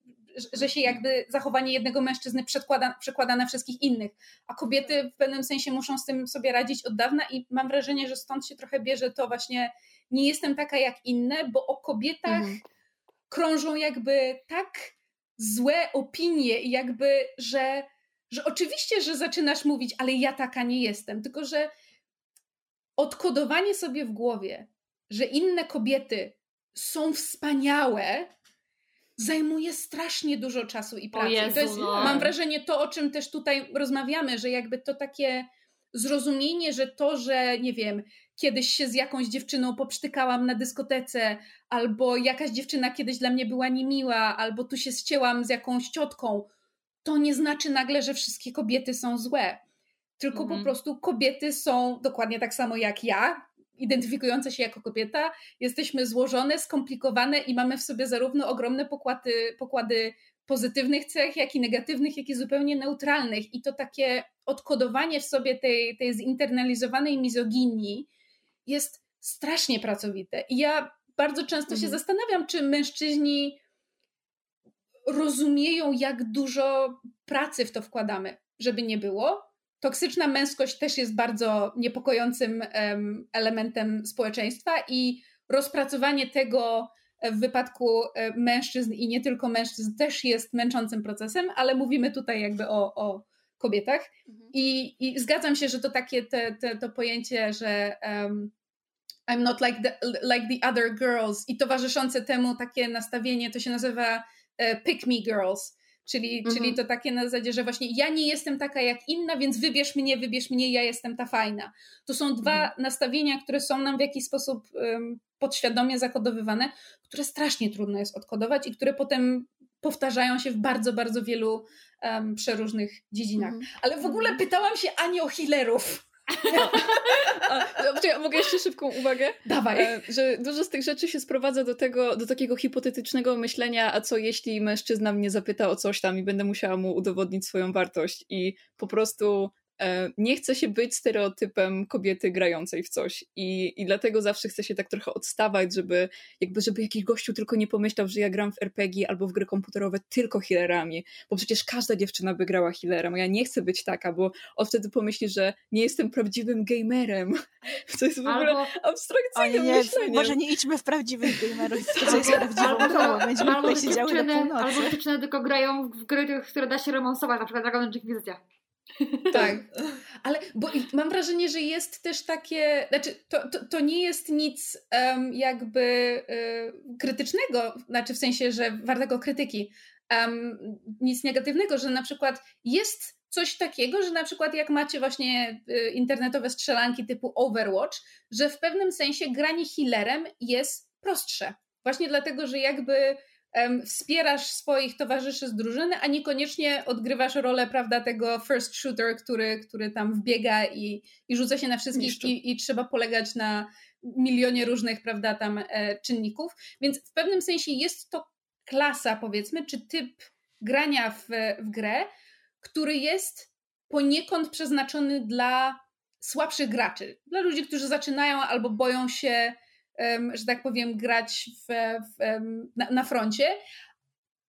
że się jakby zachowanie jednego mężczyzny przekłada, przekłada na wszystkich innych, a kobiety w pewnym sensie muszą z tym sobie radzić od dawna i mam wrażenie, że stąd się trochę bierze to właśnie nie jestem taka jak inne, bo o kobietach mhm. krążą jakby tak złe opinie i jakby, że, że oczywiście, że zaczynasz mówić, ale ja taka nie jestem, tylko że odkodowanie sobie w głowie, że inne kobiety są wspaniałe, zajmuje strasznie dużo czasu i pracy. Jezu, to jest, no. mam wrażenie, to o czym też tutaj rozmawiamy, że jakby to takie zrozumienie, że to, że nie wiem, kiedyś się z jakąś dziewczyną poprztykałam na dyskotece, albo jakaś dziewczyna kiedyś dla mnie była niemiła, albo tu się ścięłam z jakąś ciotką, to nie znaczy nagle, że wszystkie kobiety są złe. Tylko mhm. po prostu kobiety są dokładnie tak samo jak ja, identyfikujące się jako kobieta, jesteśmy złożone, skomplikowane i mamy w sobie zarówno ogromne pokłady, pokłady pozytywnych cech, jak i negatywnych, jak i zupełnie neutralnych. I to takie odkodowanie w sobie tej, tej zinternalizowanej mizoginii jest strasznie pracowite. I ja bardzo często mhm. się zastanawiam, czy mężczyźni rozumieją, jak dużo pracy w to wkładamy, żeby nie było, toksyczna męskość też jest bardzo niepokojącym elementem społeczeństwa i rozpracowanie tego w wypadku e, mężczyzn i nie tylko mężczyzn też jest męczącym procesem, ale mówimy tutaj jakby o, o kobietach. Mhm. I, I zgadzam się, że to takie te, te, to pojęcie, że um, I'm not like the, like the other girls i towarzyszące temu takie nastawienie, to się nazywa uh, pick me girls Czyli, mhm. czyli to takie na zasadzie, że właśnie ja nie jestem taka jak inna, więc wybierz mnie, wybierz mnie, ja jestem ta fajna. To są dwa mhm. nastawienia, które są nam w jakiś sposób um, podświadomie zakodowywane, które strasznie trudno jest odkodować i które potem powtarzają się w bardzo, bardzo wielu um, przeróżnych dziedzinach. Mhm. Ale w ogóle mhm. pytałam się Ani o healerów. A, mogę jeszcze szybką uwagę? Dawaj. E, że dużo z tych rzeczy się sprowadza do tego, do takiego hipotetycznego myślenia, a co jeśli mężczyzna mnie zapyta o coś tam i będę musiała mu udowodnić swoją wartość i po prostu nie chce się być stereotypem kobiety grającej w coś i, i dlatego zawsze chce się tak trochę odstawać, żeby jakby żeby jakiś gościu tylko nie pomyślał, że ja gram w RPG albo w gry komputerowe tylko healerami, bo przecież każda dziewczyna by grała healerem, a ja nie chcę być taka, bo on wtedy pomyśli, że nie jestem prawdziwym gamerem. To jest w ogóle albo... abstrakcyjne nie, myślenie. Może nie idźmy w prawdziwych gamerów, to jest prawdziwą grą, będziemy albo tutaj siedziały do północy. Albo dziewczyny tylko grają w gry, które da się romansować, na przykład Dragon Age Inquisition. Tak. Ale bo mam wrażenie, że jest też takie, znaczy to, to, to nie jest nic um, jakby um, krytycznego, znaczy w sensie, że wartego krytyki, um, nic negatywnego, że na przykład jest coś takiego, że na przykład jak macie właśnie y, internetowe strzelanki typu Overwatch, że w pewnym sensie granie healerem jest prostsze. Właśnie dlatego, że jakby wspierasz swoich towarzyszy z drużyny, a niekoniecznie odgrywasz rolę, prawda, tego first shooter, który, który tam wbiega i, i rzuca się na wszystkich i, i, trzeba polegać na milionie różnych, prawda, tam e, czynników. Więc w pewnym sensie jest to klasa, powiedzmy, czy typ grania w, w grę, który jest poniekąd przeznaczony dla słabszych graczy, dla ludzi, którzy zaczynają albo boją się że tak powiem, grać w, w, na, na, froncie,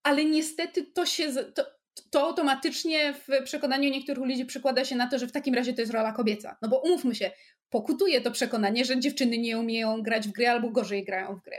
ale niestety to się. To, to automatycznie w przekonaniu niektórych ludzi przekłada się na to, że w takim razie to jest rola kobieca. No bo umówmy się, pokutuje to przekonanie, że dziewczyny nie umieją grać w gry albo gorzej grają w gry.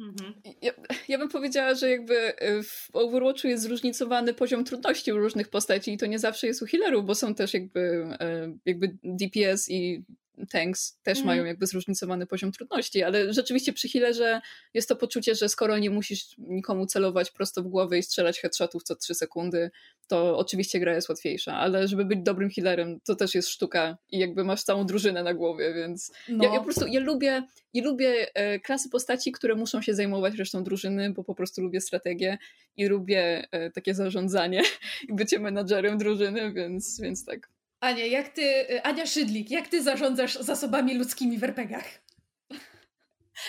Mhm. Ja, ja, bym powiedziała, że jakby e, w Overwatchu jest zróżnicowany poziom trudności u różnych postaci i to nie zawsze jest u healerów, bo są też jakby, e, jakby DPS i tanks też mm. mają jakby zróżnicowany poziom trudności, ale rzeczywiście przy healerze jest to poczucie, że skoro nie musisz nikomu celować prosto w głowę i strzelać headshotów co 3 sekundy, to oczywiście gra jest łatwiejsza, ale żeby być dobrym healerem, to też jest sztuka i jakby masz całą drużynę na głowie, więc no. ja, ja, po prostu, ja lubię, ja lubię e, klasy postaci, które muszą się zajmować resztą drużyny, bo po prostu lubię strategię i lubię e, takie zarządzanie i bycie menadżerem drużyny, więc, więc tak. Ania, jak ty, y, Ania Szydlik, jak ty zarządzasz zasobami ludzkimi w RPGach?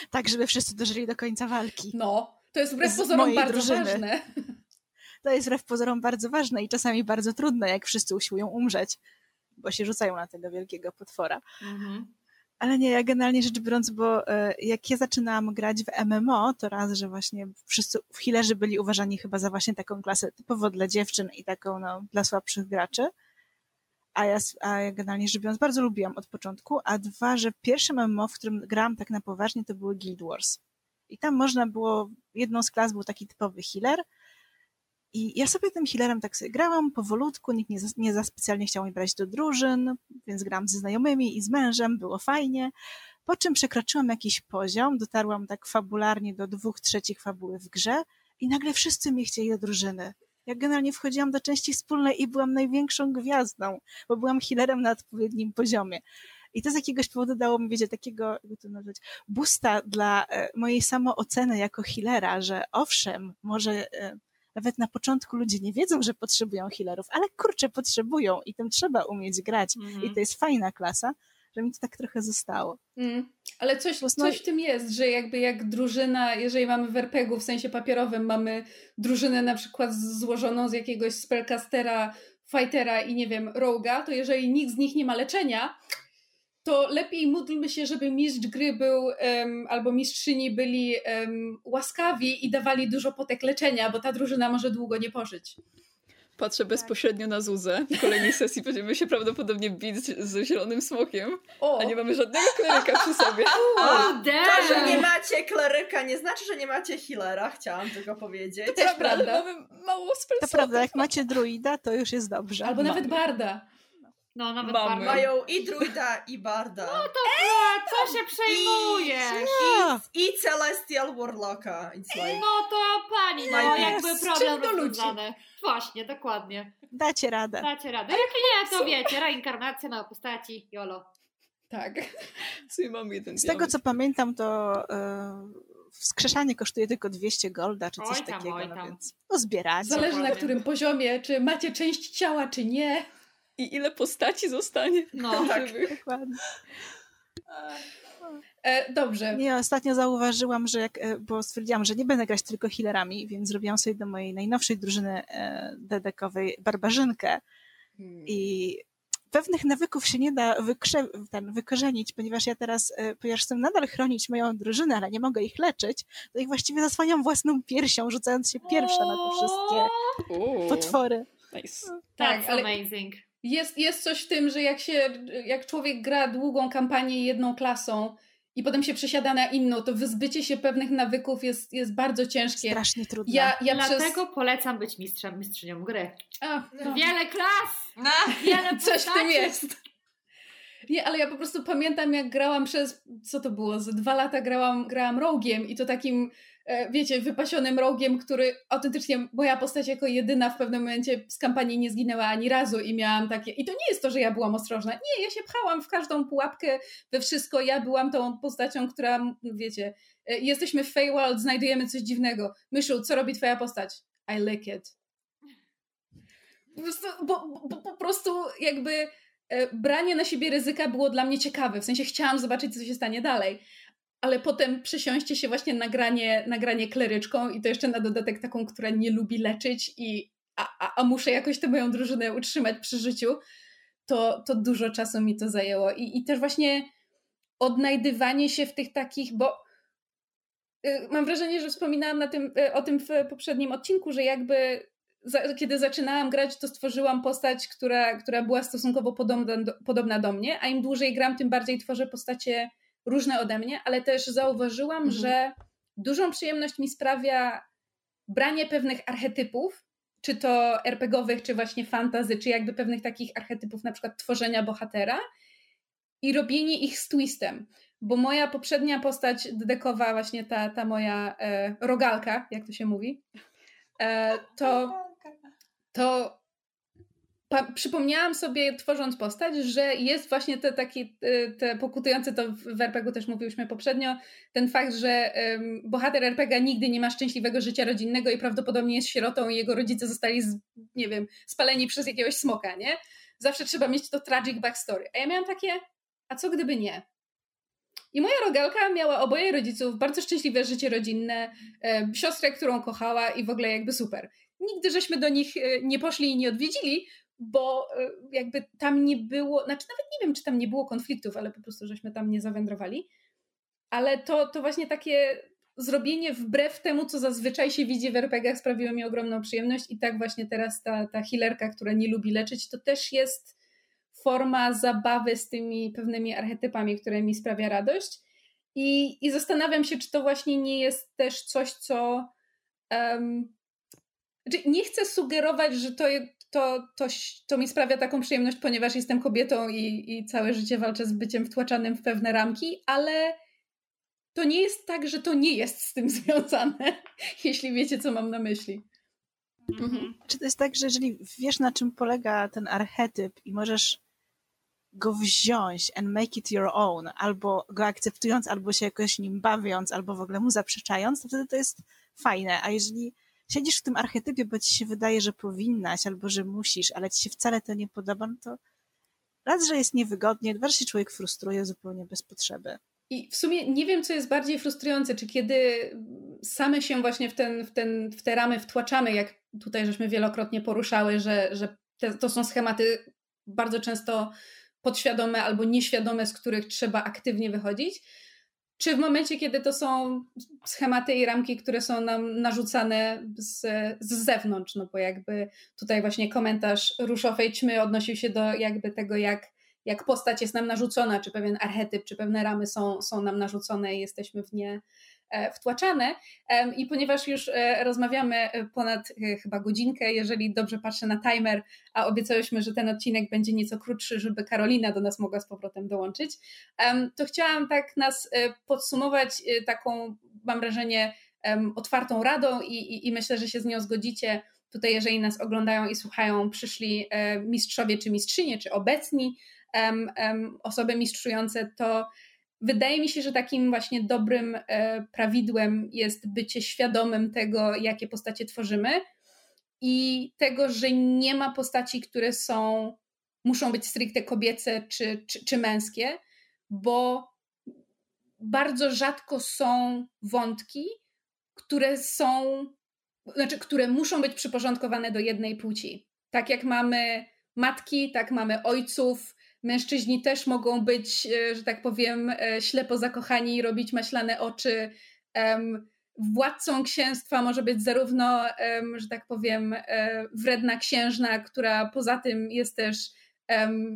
Tak, żeby wszyscy dożyli do końca walki. No, to jest wbrew pozorom bardzo drużyny. ważne. To jest wbrew pozorom bardzo ważne i czasami bardzo trudne, jak wszyscy usiłują umrzeć, bo się rzucają na tego wielkiego potwora. Mhm. Ale nie, ja generalnie rzecz biorąc, bo e, jak ja zaczynałam grać w MMO, to raz, że właśnie wszyscy healerzy byli uważani chyba za właśnie taką klasę typowo dla dziewczyn i taką no, dla słabszych graczy. A ja, a ja generalnie rzecz biorąc bardzo lubiłam od początku, a dwa, że pierwsze MMO, w którym grałam tak na poważnie, to były Guild Wars. I tam można było, jedną z klas był taki typowy healer, i ja sobie tym healerem tak sobie grałam powolutku, nikt nie za, nie za specjalnie chciał mnie brać do drużyn, więc grałam ze znajomymi i z mężem, było fajnie. Po czym przekroczyłam jakiś poziom, dotarłam tak fabularnie do dwóch trzecich fabuły w grze i nagle wszyscy mnie chcieli do drużyny. Ja generalnie wchodziłam do części wspólnej i byłam największą gwiazdą, bo byłam healerem na odpowiednim poziomie. I to z jakiegoś powodu dało mi, wiecie, takiego, jakby to nazwać, boosta dla e, mojej samooceny jako healera, że owszem, może e, nawet na początku ludzie nie wiedzą, że potrzebują healerów, ale kurczę, potrzebują i tym trzeba umieć grać. Mm. I mhm. to jest fajna klasa, że mi to tak trochę zostało. Mm. Ale coś, coś w tym jest, że jakby jak drużyna, jeżeli mamy w RPG-u w sensie papierowym, mamy drużynę na przykład złożoną z jakiegoś spellcastera, fightera i nie wiem, roga, to jeżeli nikt z nich nie ma leczenia, to lepiej módlmy się, żeby mistrz gry był um, albo mistrzyni byli um, łaskawi i dawali dużo potek leczenia, bo ta drużyna może długo nie pożyć. Patrzę bezpośrednio na Zuzę. W kolejnej sesji będziemy się prawdopodobnie bić ze zielonym smokiem, o. a nie mamy żadnego kleryka przy sobie. O, to, że nie macie kleryka nie znaczy, że nie macie healera, chciałam tylko powiedzieć. To też prawda. Mamy mało To prawda, jak macie druida, to już jest dobrze. Albo nawet barda. No, nawet Mamy. barda. Mają i druida, i barda. No to Ej, co się przejmujesz? I, i, Celestial Warlocka. Like... No to pani, no jakby problem rozwiązany. Właśnie, dokładnie. Dacie radę. Dacie radę. Jak nie, to wiecie, reinkarnacja na postaci YOLO. Tak. mam jeden Z tego co pamiętam, to yy, wskrzeszanie kosztuje tylko 200 golda, czy coś oj tam, takiego, oj no tam. no więc no zbierać. Zależy na którym poziomie, czy macie część ciała, czy nie i ile postaci zostanie. No, tak. Dokładnie. E, dobrze. Nie, ostatnio zauważyłam, że jak, e, bo stwierdziłam, że nie będę grać tylko healerami, więc zrobiłam sobie do mojej najnowszej drużyny e, dedekowej barbarzynkę hmm. i pewnych nawyków się nie da wykrze- ten, wykorzenić, ponieważ ja teraz, e, ponieważ chcę nadal chronić moją drużynę, ale nie mogę ich leczyć, to ich właściwie zasłaniam własną piersią, rzucając się pierwsza na te wszystkie potwory. Nice. Tak, ale amazing jest, jest coś w tym, że jak się, jak człowiek gra długą kampanię jedną klasą i potem się przesiada na inną, to wyzbycie się pewnych nawyków jest, jest bardzo ciężkie. Strasznie trudne. Ja, ja Dlatego przez... polecam być mistrzem, mistrzynią gry. A, no. Wiele klas! No. Wiele Coś w tym jest. Nie, ale ja po prostu pamiętam, jak grałam przez, co to było, za dwa lata grałam, grałam rogiem i to takim E, wiecie, wypasionym rogiem, który autentycznie moja postać jako jedyna w pewnym momencie z kampanii nie zginęła ani razu i miałam takie, i to nie jest to, że ja byłam ostrożna, nie, ja się pchałam w każdą pułapkę, we wszystko, ja byłam tą postacią, która, wiecie, e, jesteśmy w Feywild, znajdujemy coś dziwnego. Myszu, co robi twoja postać? I lick it. Po prostu, bo, bo, po prostu jakby branie na siebie ryzyka było dla mnie ciekawe, w sensie chciałam zobaczyć, co się stanie dalej ale potem przesiąście się właśnie na granie, na granie kleryczką i to jeszcze na dodatek taką, która nie lubi leczyć i a, a, a muszę jakoś tę moją drużynę utrzymać przy życiu, to, to dużo czasu mi to zajęło. I, I też właśnie odnajdywanie się w tych takich, bo y, mam wrażenie, że wspominałam na tym, y, o tym w poprzednim odcinku, że jakby za, kiedy zaczynałam grać, to stworzyłam postać, która, która była stosunkowo podobna do, podobna do mnie, a im dłużej gram, tym bardziej tworzę postacie różne ode mnie, ale też zauważyłam, mhm. że dużą przyjemność mi sprawia branie pewnych archetypów, czy to RPGowych, czy właśnie fantazy, czy jakby pewnych takich archetypów, na przykład tworzenia bohatera i robienie ich z twistem. Bo moja poprzednia postać dekowa, właśnie ta, ta moja e, rogalka, jak to się mówi, e, to, to przypomniałam sobie, tworząc postać, że jest właśnie te takie, y, te pokutujące, to w RPG też mówiliśmy poprzednio, ten fakt, że um, bohater RPG nigdy nie ma szczęśliwego życia rodzinnego i prawdopodobnie jest sierotą i jego rodzice zostali, z, nie wiem, spaleni przez jakiegoś smoka, nie? Zawsze trzeba mieć to tragic backstory. A ja miałam takie, a co gdyby nie? I moja rogalka miała oboje rodziców, bardzo szczęśliwe życie rodzinne, e, siostrę, którą kochała i w ogóle jakby super. Nigdy żeśmy do nich e, nie poszli i nie odwiedzili, bo e, jakby tam nie było, znaczy nawet nie wiem, czy tam nie było konfliktów, ale po prostu żeśmy tam nie zawędrowali. Ale to, to właśnie takie zrobienie wbrew temu, co zazwyczaj się widzi w RPGach sprawiło mi ogromną przyjemność i tak właśnie teraz ta, ta healerka, która nie lubi leczyć, to też jest forma zabawy z tymi pewnymi archetypami, które mi sprawia radość. I, i zastanawiam się, czy to właśnie nie jest też coś, co. Um, znaczy nie chcę sugerować, że to, to, to, to mi sprawia taką przyjemność, ponieważ jestem kobietą i, i całe życie walczę z byciem wtłaczanym w pewne ramki, ale to nie jest tak, że to nie jest z tym związane, jeśli wiecie, co mam na myśli. Mhm. Czy to jest tak, że jeżeli wiesz, na czym polega ten archetyp i możesz go wziąć and make it your own, albo go akceptując, albo się jakoś nim bawiąc, albo w ogóle mu zaprzeczając, to wtedy to jest fajne. A jeżeli siedzisz w tym archetypie, bo ci się wydaje, że powinnaś, albo że musisz, ale ci się wcale to nie podoba, no to raz, że jest niewygodnie, dwa, że się człowiek frustruje zupełnie bez potrzeby. I w sumie nie wiem, co jest bardziej frustrujące, czy kiedy same się właśnie w, ten, w, ten, w te ramy wtłaczamy, jak tutaj żeśmy wielokrotnie poruszały, że, że te, to są schematy bardzo często podświadome albo nieświadome, z których trzeba aktywnie wychodzić, czy w momencie, kiedy to są schematy i ramki, które są nam narzucane z, z zewnątrz, no bo jakby tutaj właśnie komentarz Ruszowej Ćmy odnosił się do jakby tego, jak jak postać jest nam narzucona, czy pewien archetyp, czy pewne ramy są, są nam narzucone i jesteśmy w nie wtłaczane. I ponieważ już e, rozmawiamy e, ponad chyba godzinkę, jeżeli dobrze patrzę na timer, a obiecałyśmy, że ten odcinek będzie nieco krótszy, żeby Karolina do nas mogła z powrotem dołączyć, to chciałam tak nas podsumować taką, mam wrażenie, otwartą radą i, i, i myślę, że się z nią zgodzicie. Tutaj, jeżeli nas oglądają i słuchają, przyszli mistrzowie czy mistrzynie, czy obecni um, um, osoby mistrzujące, to wydaje mi się, że takim właśnie dobrym e, prawidłem jest bycie świadomym tego, jakie postacie tworzymy i tego, że nie ma postaci, które są, muszą być stricte kobiece czy, czy, czy męskie, bo bardzo rzadko są wątki, które są, znaczy, które muszą być przyporządkowane do jednej płci. Tak jak mamy matki, tak mamy ojców, mężczyźni też mogą być, e, że tak powiem, e, ślepo zakochani i robić maślane oczy. Władcą księstwa może być zarówno, że tak powiem, e, wredna księżna, która poza tym jest też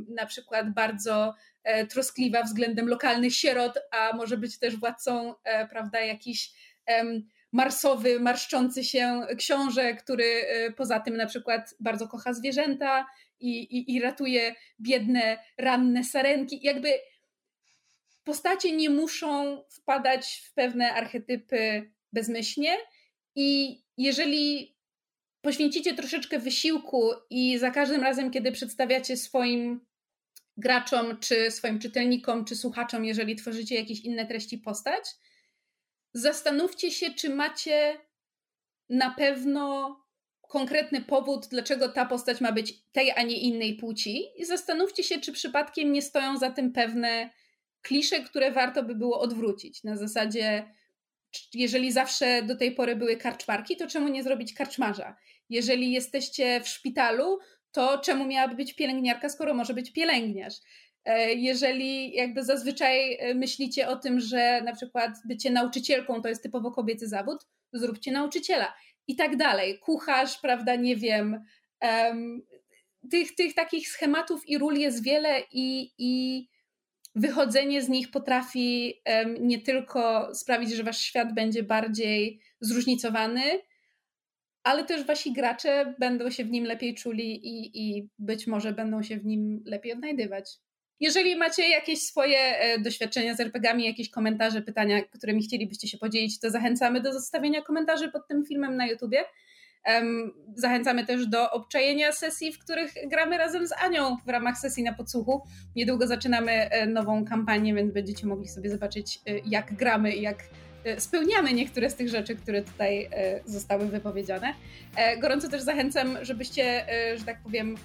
na przykład bardzo troskliwa względem lokalnych sierot, a może być też władcą, prawda, jakiś marsowy, marszczący się książę, który poza tym na przykład bardzo kocha zwierzęta i, i, i ratuje biedne, ranne sarenki. Jakby postacie nie muszą wpadać w pewne archetypy bezmyślnie i jeżeli poświęcicie troszeczkę wysiłku i za każdym razem, kiedy przedstawiacie swoim graczom, czy swoim czytelnikom, czy słuchaczom, jeżeli tworzycie jakieś inne treści postać, zastanówcie się, czy macie na pewno konkretny powód, dlaczego ta postać ma być tej, a nie innej płci i zastanówcie się, czy przypadkiem nie stoją za tym pewne klisze, które warto by było odwrócić. Na zasadzie, jeżeli zawsze do tej pory były karczmarki, to czemu nie zrobić karczmarza? Jeżeli jesteście w szpitalu, to czemu miałaby być pielęgniarka, skoro może być pielęgniarz? E, jeżeli jakby zazwyczaj e, myślicie o tym, że na przykład bycie nauczycielką to jest typowo kobiecy zawód, zróbcie nauczyciela i tak dalej. Kucharz, prawda, nie wiem. Um, tych, tych takich schematów i ról jest wiele i, i wychodzenie z nich potrafi um, nie tylko sprawić, że wasz świat będzie bardziej zróżnicowany, ale też wasi gracze będą się w nim lepiej czuli i, i być może będą się w nim lepiej odnajdywać. Jeżeli macie jakieś swoje e, doświadczenia z RPGami, jakieś komentarze, pytania, którymi chcielibyście się podzielić, to zachęcamy do zostawienia komentarzy pod tym filmem na YouTubie. Zachęcamy też do obczajenia sesji, w których gramy razem z Anią w ramach sesji na podsłuchu. Niedługo zaczynamy e, nową kampanię, więc będziecie mogli sobie zobaczyć, e, jak gramy i jak spełniamy niektóre z tych rzeczy, które tutaj zostały wypowiedziane. Gorąco też zachęcam, żebyście, że tak powiem,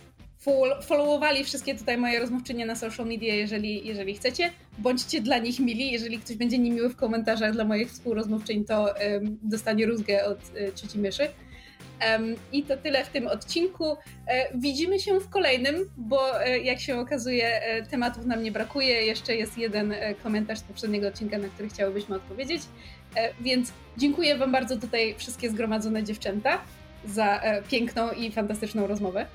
followowali wszystkie tutaj moje rozmówczynie na social media, jeżeli, jeżeli chcecie. Bądźcie dla nich mili. Jeżeli ktoś będzie niemiły w komentarzach dla moich współrozmówczyń, to um, dostanie rózgę od y, trzeci myszy. I to tyle w tym odcinku. E, widzimy się w kolejnym, bo e, jak się okazuje, e, tematów nam nie brakuje. Jeszcze jest jeden komentarz z poprzedniego odcinka, na który chciałybyśmy odpowiedzieć. Więc dziękuję Wam bardzo tutaj wszystkie zgromadzone dziewczęta za piękną i fantastyczną rozmowę.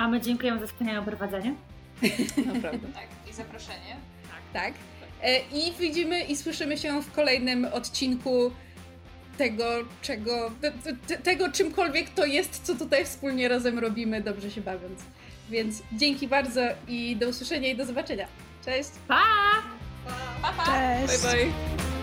A my dziękujemy za wspaniałe prowadzenie. Naprawdę. tak, i zaproszenie. Tak. tak. I widzimy i słyszymy się w kolejnym odcinku tego, czego, tego czymkolwiek to jest, co tutaj wspólnie razem robimy, dobrze się bawiąc. Więc dzięki bardzo i do usłyszenia i do zobaczenia. Cześć! Pa! Pa, pa. Cześć! Bye, bye.